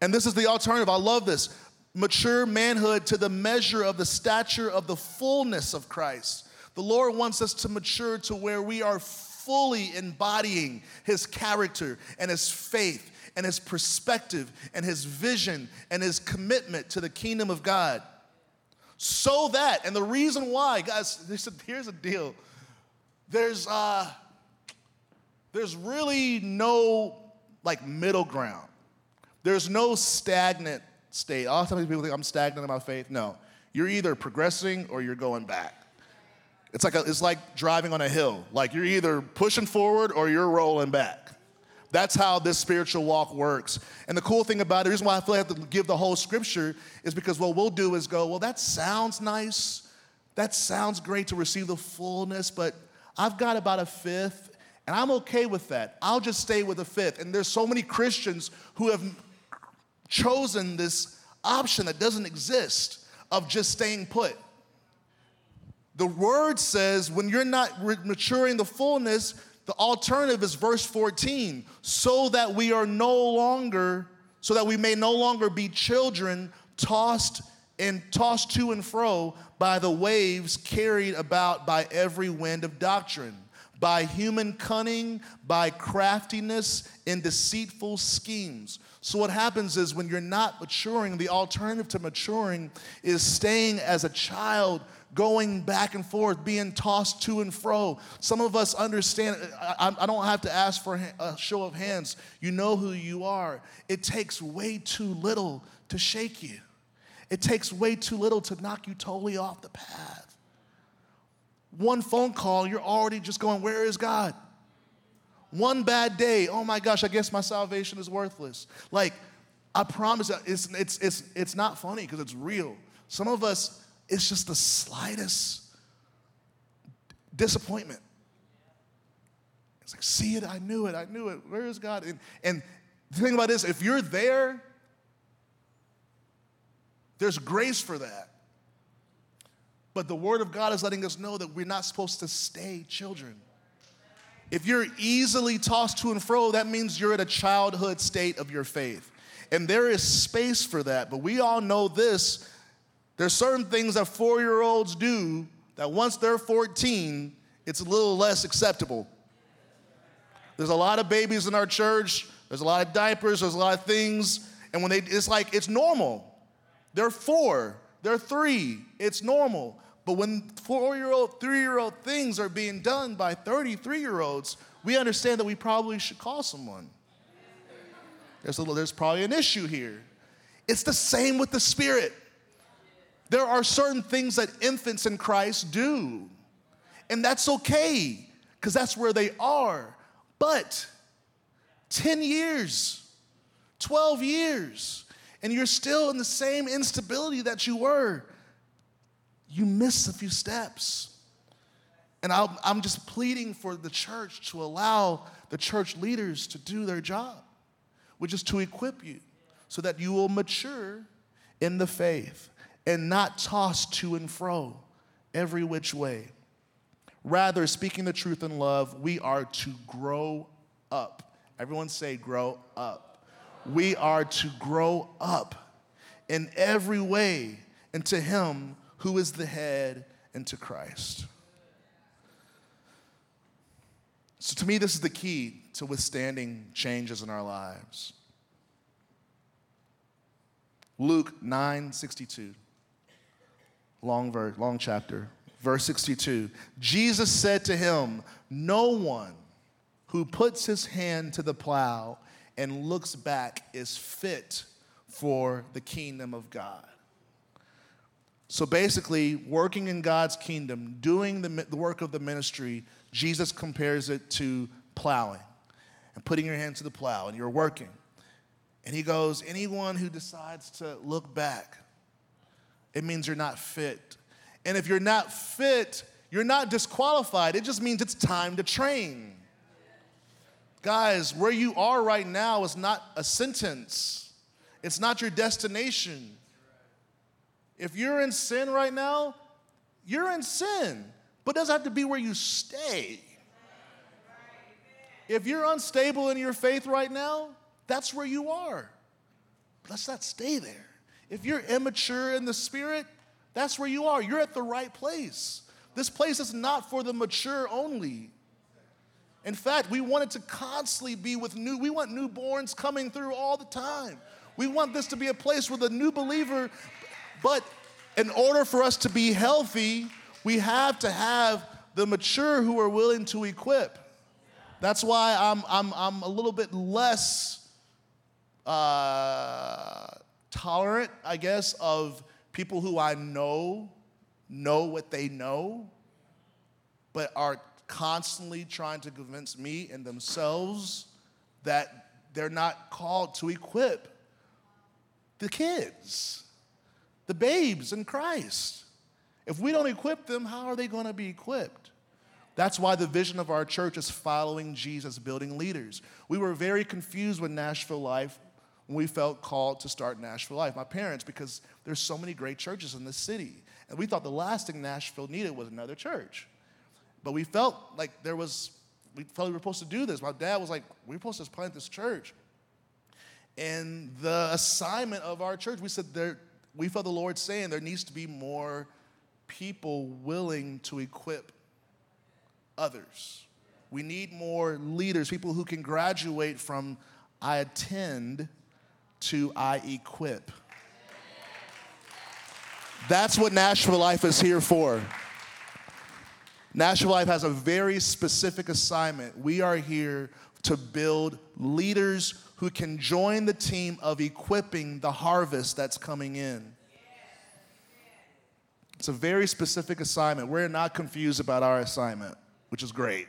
And this is the alternative. I love this mature manhood to the measure of the stature of the fullness of Christ. The Lord wants us to mature to where we are fully embodying His character and His faith and His perspective and His vision and His commitment to the kingdom of God. So that, and the reason why, guys, they said here's a deal. There's, uh, there's really no like middle ground. There's no stagnant state. Oh, Oftentimes people think I'm stagnant in my faith. No, you're either progressing or you're going back. It's like, a, it's like driving on a hill. Like you're either pushing forward or you're rolling back. That's how this spiritual walk works. And the cool thing about it, the reason why I feel like I have to give the whole scripture is because what we'll do is go, well, that sounds nice. That sounds great to receive the fullness, but I've got about a fifth, and I'm okay with that. I'll just stay with a fifth. And there's so many Christians who have chosen this option that doesn't exist of just staying put. The word says when you're not maturing the fullness, the alternative is verse 14, so that we are no longer, so that we may no longer be children tossed and tossed to and fro by the waves carried about by every wind of doctrine, by human cunning, by craftiness and deceitful schemes. So, what happens is when you're not maturing, the alternative to maturing is staying as a child, going back and forth, being tossed to and fro. Some of us understand, I, I don't have to ask for a show of hands. You know who you are. It takes way too little to shake you, it takes way too little to knock you totally off the path. One phone call, you're already just going, Where is God? One bad day, oh my gosh, I guess my salvation is worthless. Like I promise it's, it's, it's, it's not funny because it's real. Some of us, it's just the slightest disappointment. It's like, see it, I knew it, I knew it. Where is God? And, and the thing about this, if you're there, there's grace for that. But the Word of God is letting us know that we're not supposed to stay children. If you're easily tossed to and fro, that means you're at a childhood state of your faith. And there is space for that. But we all know this there's certain things that four year olds do that once they're 14, it's a little less acceptable. There's a lot of babies in our church, there's a lot of diapers, there's a lot of things. And when they, it's like, it's normal. They're four, they're three, it's normal. But when four year old, three year old things are being done by 33 year olds, we understand that we probably should call someone. There's, a there's probably an issue here. It's the same with the Spirit. There are certain things that infants in Christ do, and that's okay because that's where they are. But 10 years, 12 years, and you're still in the same instability that you were, you miss a few steps. And i am just pleading for the church to allow the church leaders to do their job, which is to equip you so that you will mature in the faith and not tossed to and fro every which way. Rather, speaking the truth in love, we are to grow up. Everyone say, grow up. We are to grow up in every way into Him who is the head, and to Christ. So, to me, this is the key to withstanding changes in our lives. Luke 9 62. Long verse, long chapter. Verse 62. Jesus said to him, No one who puts his hand to the plow and looks back is fit for the kingdom of God. So basically, working in God's kingdom, doing the, the work of the ministry, Jesus compares it to plowing and putting your hand to the plow and you're working. And he goes, anyone who decides to look back, it means you're not fit. And if you're not fit, you're not disqualified. It just means it's time to train. Guys, where you are right now is not a sentence, it's not your destination. If you're in sin right now, you're in sin, but it doesn't have to be where you stay. If you're unstable in your faith right now, that's where you are. But let's not stay there. If you're immature in the spirit, that's where you are. You're at the right place. This place is not for the mature only. In fact, we want it to constantly be with new, we want newborns coming through all the time. We want this to be a place where the new believer but in order for us to be healthy, we have to have the mature who are willing to equip. That's why I'm, I'm, I'm a little bit less uh, tolerant, I guess, of people who I know know what they know, but are constantly trying to convince me and themselves that they're not called to equip the kids the babes in Christ. If we don't equip them, how are they going to be equipped? That's why the vision of our church is following Jesus, building leaders. We were very confused with Nashville Life when we felt called to start Nashville Life. My parents, because there's so many great churches in this city. And we thought the last thing Nashville needed was another church. But we felt like there was, we felt we were supposed to do this. My dad was like, we're supposed to plant this church. And the assignment of our church, we said there, we felt the Lord saying there needs to be more people willing to equip others. We need more leaders, people who can graduate from I attend to I equip. That's what Nashville Life is here for. Nashville Life has a very specific assignment. We are here to build leaders who can join the team of equipping the harvest that's coming in. It's a very specific assignment. We're not confused about our assignment, which is great.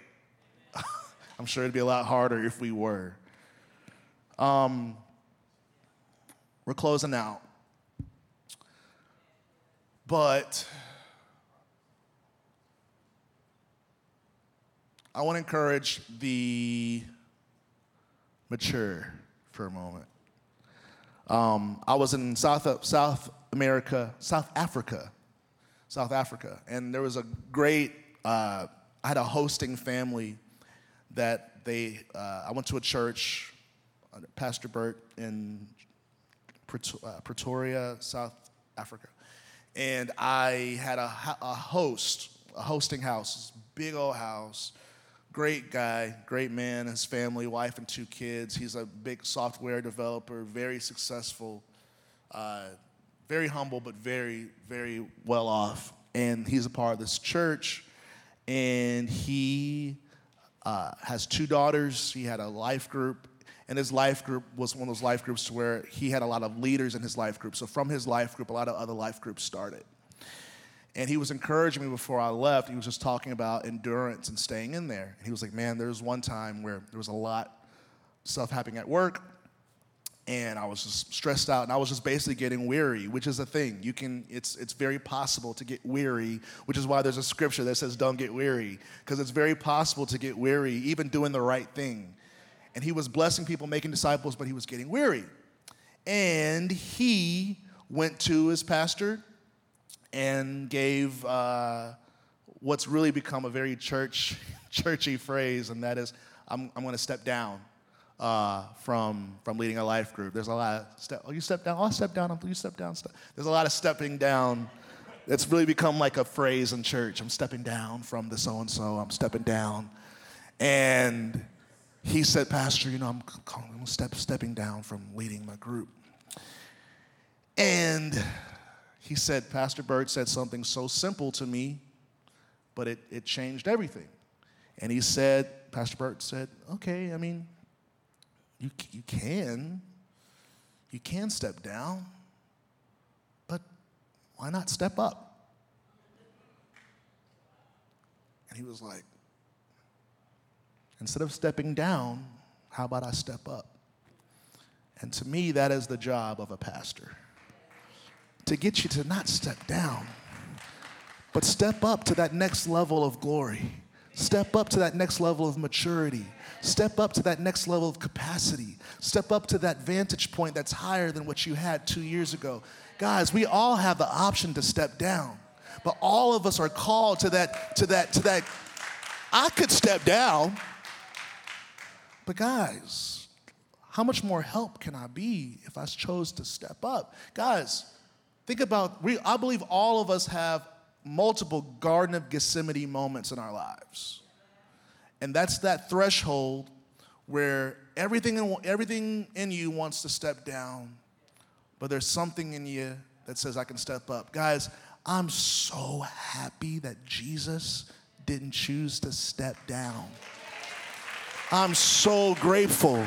I'm sure it'd be a lot harder if we were. Um, We're closing out. But I want to encourage the mature for a moment. Um, I was in South, South America, South Africa, South Africa, and there was a great, uh, I had a hosting family that they, uh, I went to a church, Pastor Bert in uh, Pretoria, South Africa. And I had a, a host, a hosting house, big old house, great guy, great man, his family, wife, and two kids. He's a big software developer, very successful, uh, very humble, but very, very well off. And he's a part of this church, and he uh, has two daughters. He had a life group, and his life group was one of those life groups where he had a lot of leaders in his life group. So from his life group, a lot of other life groups started. And he was encouraging me before I left. He was just talking about endurance and staying in there. And he was like, Man, there was one time where there was a lot stuff happening at work, and I was just stressed out, and I was just basically getting weary, which is a thing. You can, it's, it's very possible to get weary, which is why there's a scripture that says, Don't get weary, because it's very possible to get weary, even doing the right thing and he was blessing people, making disciples, but he was getting weary. And he went to his pastor and gave uh, what's really become a very church churchy phrase, and that is, "I'm, I'm going to step down uh, from from leading a life group." There's a lot of step. Oh, you step down. Oh, I step down. You step down. Step. There's a lot of stepping down. It's really become like a phrase in church. I'm stepping down from the so and so. I'm stepping down, and he said, Pastor, you know, I'm, I'm step, stepping down from leading my group. And he said, Pastor Bird said something so simple to me, but it, it changed everything. And he said, Pastor Burt said, okay, I mean, you, you can, you can step down, but why not step up? And he was like, Instead of stepping down, how about I step up? And to me, that is the job of a pastor to get you to not step down, but step up to that next level of glory. Step up to that next level of maturity. Step up to that next level of capacity. Step up to that vantage point that's higher than what you had two years ago. Guys, we all have the option to step down, but all of us are called to that, to that, to that. I could step down, but guys, how much more help can I be if I chose to step up? Guys, think about, we, I believe all of us have multiple Garden of Gethsemane moments in our lives. And that's that threshold where everything in, everything in you wants to step down, but there's something in you that says, I can step up. Guys, I'm so happy that Jesus didn't choose to step down. I'm so grateful.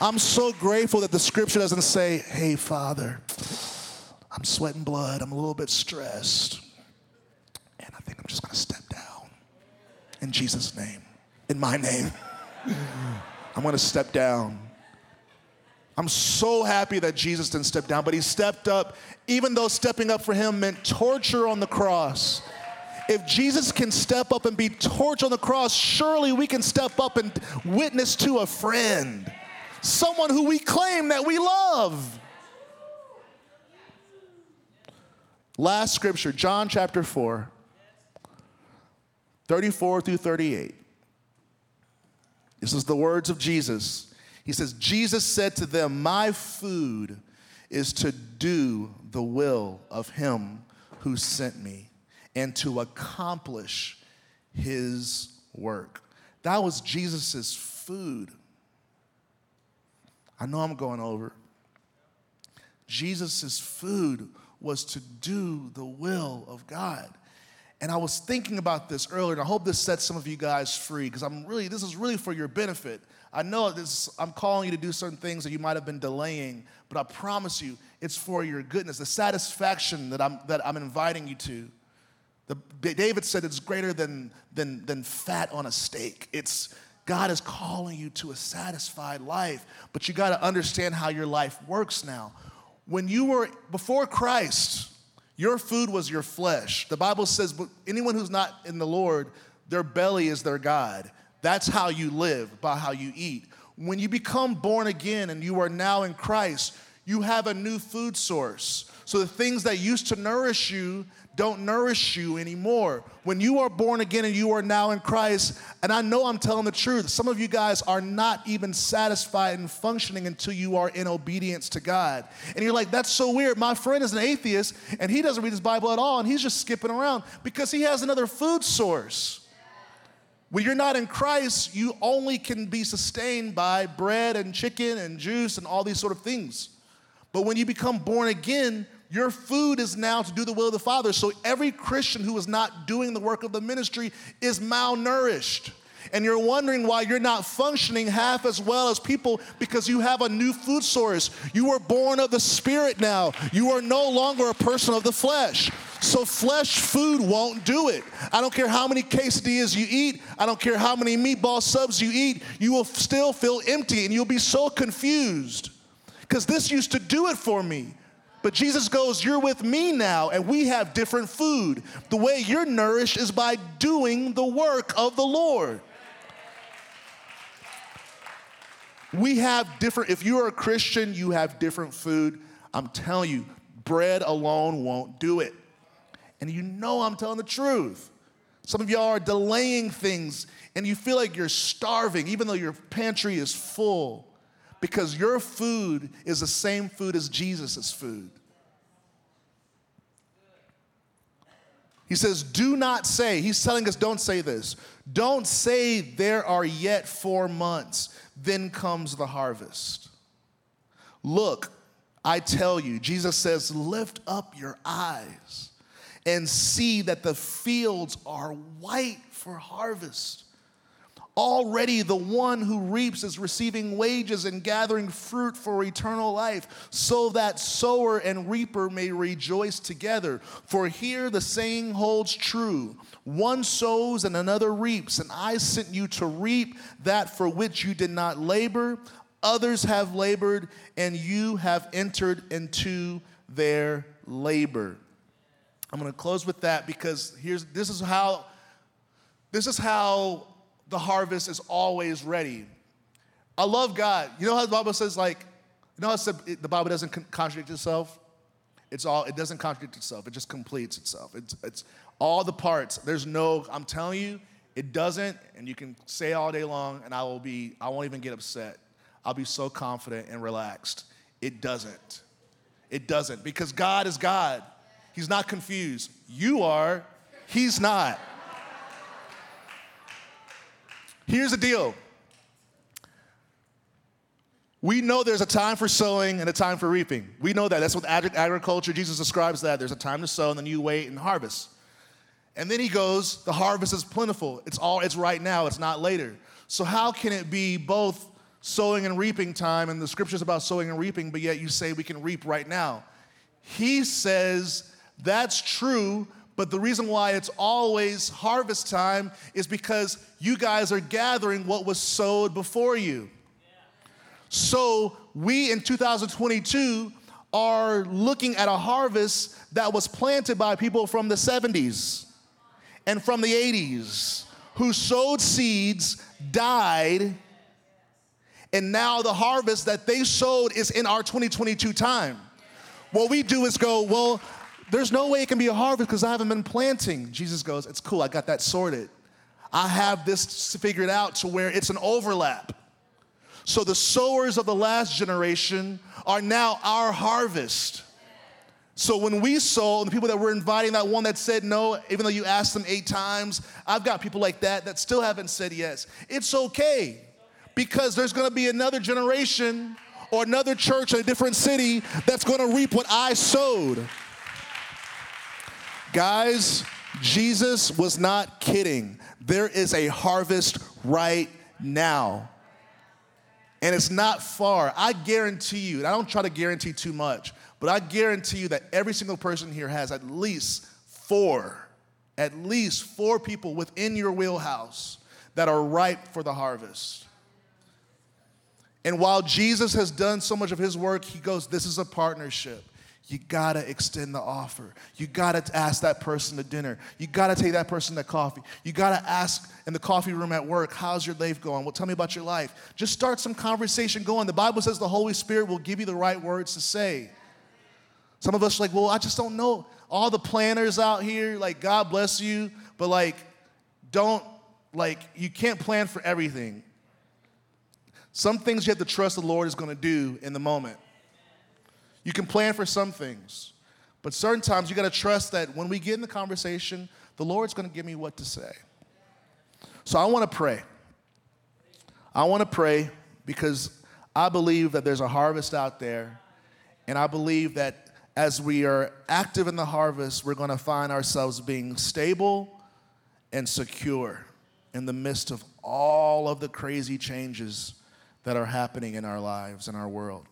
I'm so grateful that the scripture doesn't say, hey, Father, I'm sweating blood, I'm a little bit stressed, and I think I'm just gonna step down. In Jesus' name, in my name, I'm gonna step down. I'm so happy that Jesus didn't step down, but he stepped up, even though stepping up for him meant torture on the cross. If Jesus can step up and be torched on the cross, surely we can step up and witness to a friend, someone who we claim that we love. Last scripture, John chapter 4, 34 through 38. This is the words of Jesus. He says, Jesus said to them, My food is to do the will of him who sent me and to accomplish his work. That was Jesus' food. I know I'm going over. Jesus' food was to do the will of God. And I was thinking about this earlier, and I hope this sets some of you guys free because I'm really, this is really for your benefit. I know this, I'm calling you to do certain things that you might have been delaying, but I promise you, it's for your goodness, the satisfaction that I'm, that I'm inviting you to. The, David said it's greater than, than, than fat on a steak. It's, God is calling you to a satisfied life, but you got to understand how your life works now. When you were before Christ, your food was your flesh. The Bible says, but anyone who's not in the Lord, their belly is their God. That's how you live, by how you eat. When you become born again and you are now in Christ, you have a new food source. So the things that used to nourish you don't nourish you anymore. When you are born again and you are now in Christ, and I know I'm telling the truth, some of you guys are not even satisfied and functioning until you are in obedience to God. And you're like, that's so weird. My friend is an atheist and he doesn't read his Bible at all and he's just skipping around because he has another food source. When you're not in Christ, you only can be sustained by bread and chicken and juice and all these sort of things. But when you become born again, your food is now to do the will of the Father. So every Christian who is not doing the work of the ministry is malnourished. And you're wondering why you're not functioning half as well as people because you have a new food source. You were born of the Spirit now. You are no longer a person of the flesh. So flesh food won't do it. I don't care how many quesadillas you eat. I don't care how many meatball subs you eat. You will still feel empty and you'll be so confused because this used to do it for me. But Jesus goes, You're with me now, and we have different food. The way you're nourished is by doing the work of the Lord. We have different, if you're a Christian, you have different food. I'm telling you, bread alone won't do it. And you know I'm telling the truth. Some of y'all are delaying things and you feel like you're starving, even though your pantry is full because your food is the same food as Jesus' food. He says, Do not say, he's telling us, don't say this. Don't say, There are yet four months, then comes the harvest. Look, I tell you, Jesus says, Lift up your eyes and see that the fields are white for harvest. Already the one who reaps is receiving wages and gathering fruit for eternal life, so that sower and reaper may rejoice together. For here the saying holds true one sows and another reaps, and I sent you to reap that for which you did not labor. Others have labored, and you have entered into their labor. I'm going to close with that because here's this is how this is how the harvest is always ready. I love God. You know how the Bible says, like, you know how said, the Bible doesn't contradict itself? It's all, it doesn't contradict itself. It just completes itself. It's, it's all the parts. There's no, I'm telling you, it doesn't, and you can say all day long, and I will be, I won't even get upset. I'll be so confident and relaxed. It doesn't. It doesn't, because God is God. He's not confused. You are, He's not. Here's the deal. We know there's a time for sowing and a time for reaping. We know that. That's what agriculture, Jesus describes that. There's a time to sow and then you wait and harvest. And then he goes, the harvest is plentiful. It's all it's right now, it's not later. So how can it be both sowing and reaping time and the scriptures about sowing and reaping, but yet you say we can reap right now? He says that's true, but the reason why it's always harvest time is because you guys are gathering what was sowed before you. So we in 2022 are looking at a harvest that was planted by people from the 70s and from the 80s who sowed seeds, died, and now the harvest that they sowed is in our 2022 time. What we do is go, well, there's no way it can be a harvest because I haven't been planting. Jesus goes, It's cool, I got that sorted. I have this figured out to where it's an overlap. So the sowers of the last generation are now our harvest. So when we sow, the people that we're inviting, that one that said no, even though you asked them eight times, I've got people like that that still haven't said yes. It's okay because there's gonna be another generation or another church in a different city that's gonna reap what I sowed. Guys, Jesus was not kidding. There is a harvest right now. And it's not far. I guarantee you, and I don't try to guarantee too much, but I guarantee you that every single person here has at least four, at least four people within your wheelhouse that are ripe for the harvest. And while Jesus has done so much of his work, he goes, This is a partnership. You gotta extend the offer. You gotta ask that person to dinner. You gotta take that person to coffee. You gotta ask in the coffee room at work, How's your life going? Well, tell me about your life. Just start some conversation going. The Bible says the Holy Spirit will give you the right words to say. Some of us are like, Well, I just don't know. All the planners out here, like, God bless you, but like, don't, like, you can't plan for everything. Some things you have to trust the Lord is to do in the moment. You can plan for some things, but certain times you got to trust that when we get in the conversation, the Lord's going to give me what to say. So I want to pray. I want to pray because I believe that there's a harvest out there, and I believe that as we are active in the harvest, we're going to find ourselves being stable and secure in the midst of all of the crazy changes that are happening in our lives and our world.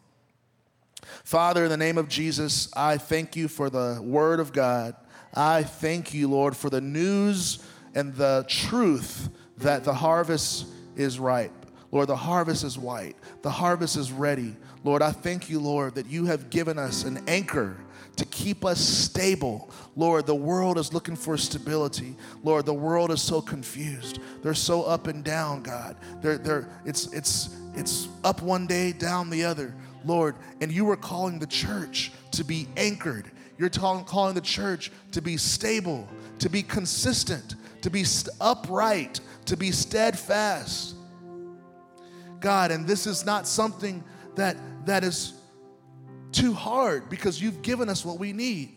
Father, in the name of Jesus, I thank you for the word of God. I thank you, Lord, for the news and the truth that the harvest is ripe. Lord, the harvest is white. The harvest is ready. Lord, I thank you, Lord, that you have given us an anchor to keep us stable. Lord, the world is looking for stability. Lord, the world is so confused. They're so up and down, God. They're, they're, it's, it's, it's up one day, down the other, Lord. And you are calling the church to be anchored. You're calling the church to be stable, to be consistent, to be upright, to be steadfast. God, and this is not something that, that is too hard because you've given us what we need.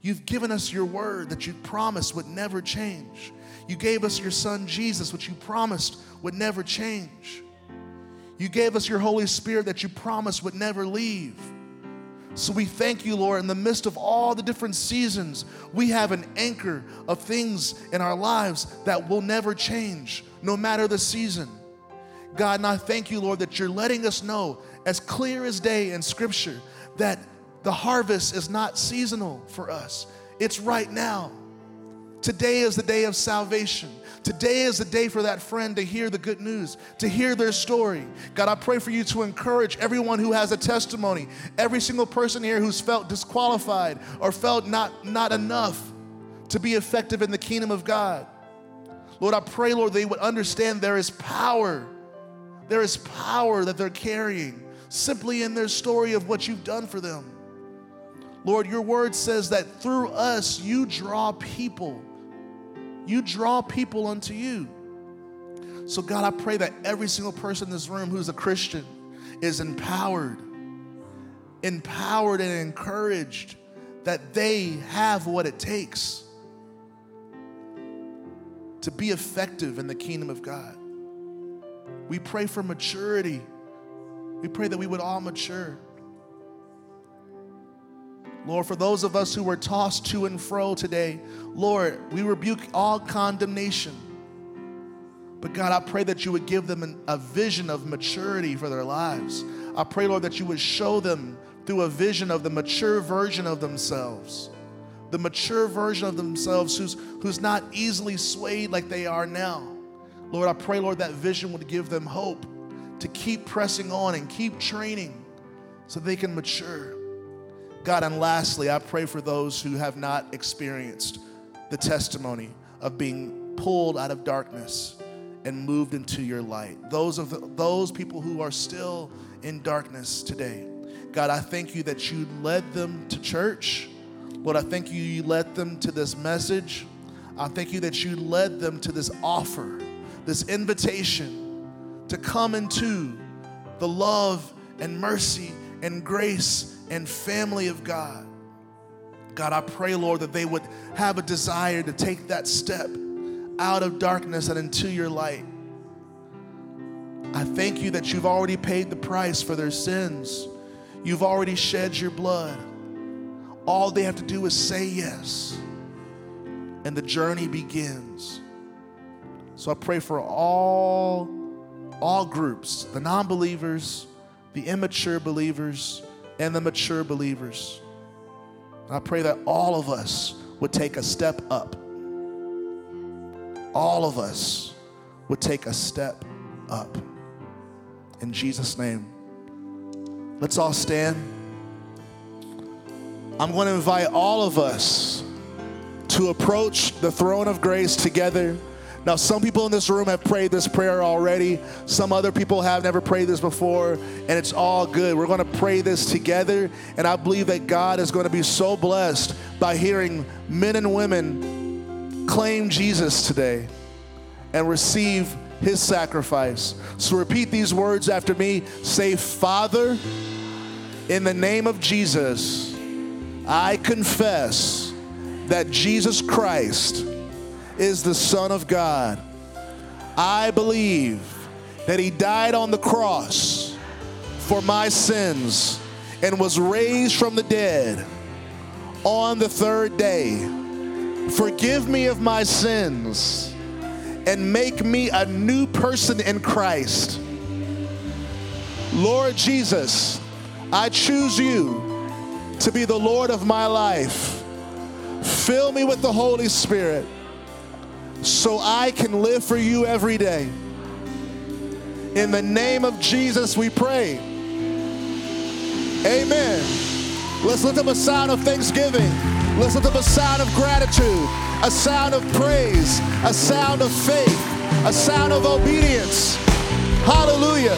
You've given us your word that you promised would never change. You gave us your son Jesus, which you promised would never change. You gave us your Holy Spirit that you promised would never leave. So we thank you, Lord, in the midst of all the different seasons, we have an anchor of things in our lives that will never change, no matter the season. God, and I thank you, Lord, that you're letting us know as clear as day in Scripture that the harvest is not seasonal for us, it's right now. Today is the day of salvation. Today is the day for that friend to hear the good news, to hear their story. God, I pray for you to encourage everyone who has a testimony, every single person here who's felt disqualified or felt not, not enough to be effective in the kingdom of God. Lord, I pray, Lord, they would understand there is power. There is power that they're carrying simply in their story of what you've done for them. Lord, your word says that through us you draw people you draw people unto you. So, God, I pray that every single person in this room who's a Christian is empowered, empowered and encouraged that they have what it takes to be effective in the kingdom of God. We pray for maturity. We pray that we would all mature. Lord, for those of us who were tossed to and fro today, Lord, we rebuke all condemnation. But God, I pray that you would give them an, a vision of maturity for their lives. I pray, Lord, that you would show them through a vision of the mature version of themselves, the mature version of themselves who's, who's not easily swayed like they are now. Lord, I pray, Lord, that vision would give them hope to keep pressing on and keep training so they can mature. God, and lastly, I pray for those who have not experienced the testimony of being pulled out of darkness and moved into your light. Those of the, those people who are still in darkness today. God, I thank you that you led them to church. Lord, I thank you you led them to this message. I thank you that you led them to this offer, this invitation to come into the love and mercy and grace and family of God. God, I pray, Lord, that they would have a desire to take that step out of darkness and into your light. I thank you that you've already paid the price for their sins. You've already shed your blood. All they have to do is say yes, and the journey begins. So I pray for all, all groups, the non believers, the immature believers, and the mature believers. I pray that all of us would take a step up. All of us would take a step up. In Jesus' name. Let's all stand. I'm going to invite all of us to approach the throne of grace together. Now, some people in this room have prayed this prayer already. Some other people have never prayed this before, and it's all good. We're going to pray this together, and I believe that God is going to be so blessed by hearing men and women claim Jesus today and receive his sacrifice. So repeat these words after me. Say, Father, in the name of Jesus, I confess that Jesus Christ is the Son of God. I believe that He died on the cross for my sins and was raised from the dead on the third day. Forgive me of my sins and make me a new person in Christ. Lord Jesus, I choose you to be the Lord of my life. Fill me with the Holy Spirit so I can live for you every day. In the name of Jesus, we pray. Amen. Let's lift up a sound of thanksgiving. Let's lift up a sound of gratitude, a sound of praise, a sound of faith, a sound of obedience. Hallelujah.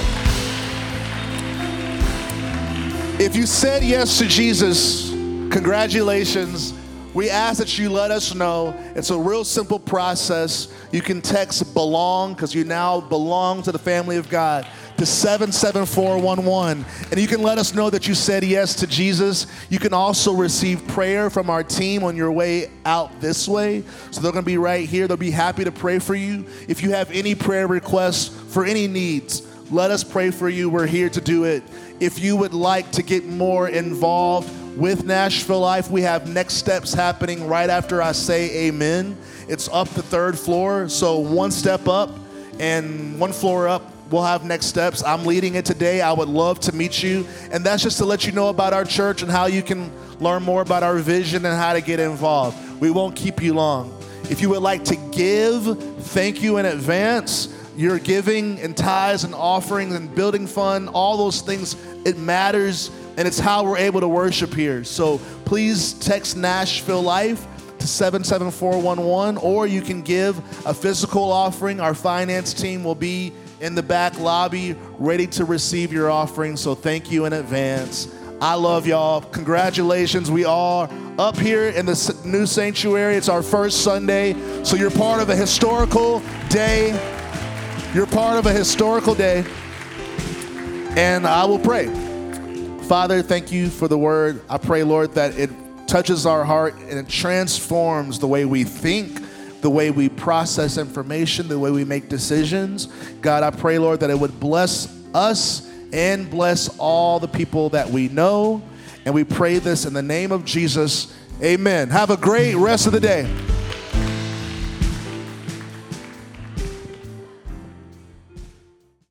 If you said yes to Jesus, congratulations. We ask that you let us know. It's a real simple process. You can text belong because you now belong to the family of God to 77411 and you can let us know that you said yes to Jesus. You can also receive prayer from our team on your way out this way. So they're going to be right here. They'll be happy to pray for you. If you have any prayer requests for any needs, let us pray for you. We're here to do it. If you would like to get more involved, with Nashville Life, we have next steps happening right after I say amen. It's up the third floor, so one step up and one floor up, we'll have next steps. I'm leading it today. I would love to meet you. And that's just to let you know about our church and how you can learn more about our vision and how to get involved. We won't keep you long. If you would like to give, thank you in advance. Your giving and tithes and offerings and building fund, all those things, it matters and it's how we're able to worship here. So please text Nashville Life to 77411, or you can give a physical offering. Our finance team will be in the back lobby ready to receive your offering. So thank you in advance. I love y'all. Congratulations. We are up here in the new sanctuary. It's our first Sunday. So you're part of a historical day. You're part of a historical day. And I will pray. Father, thank you for the word. I pray, Lord, that it touches our heart and it transforms the way we think, the way we process information, the way we make decisions. God, I pray, Lord, that it would bless us and bless all the people that we know. And we pray this in the name of Jesus. Amen. Have a great rest of the day.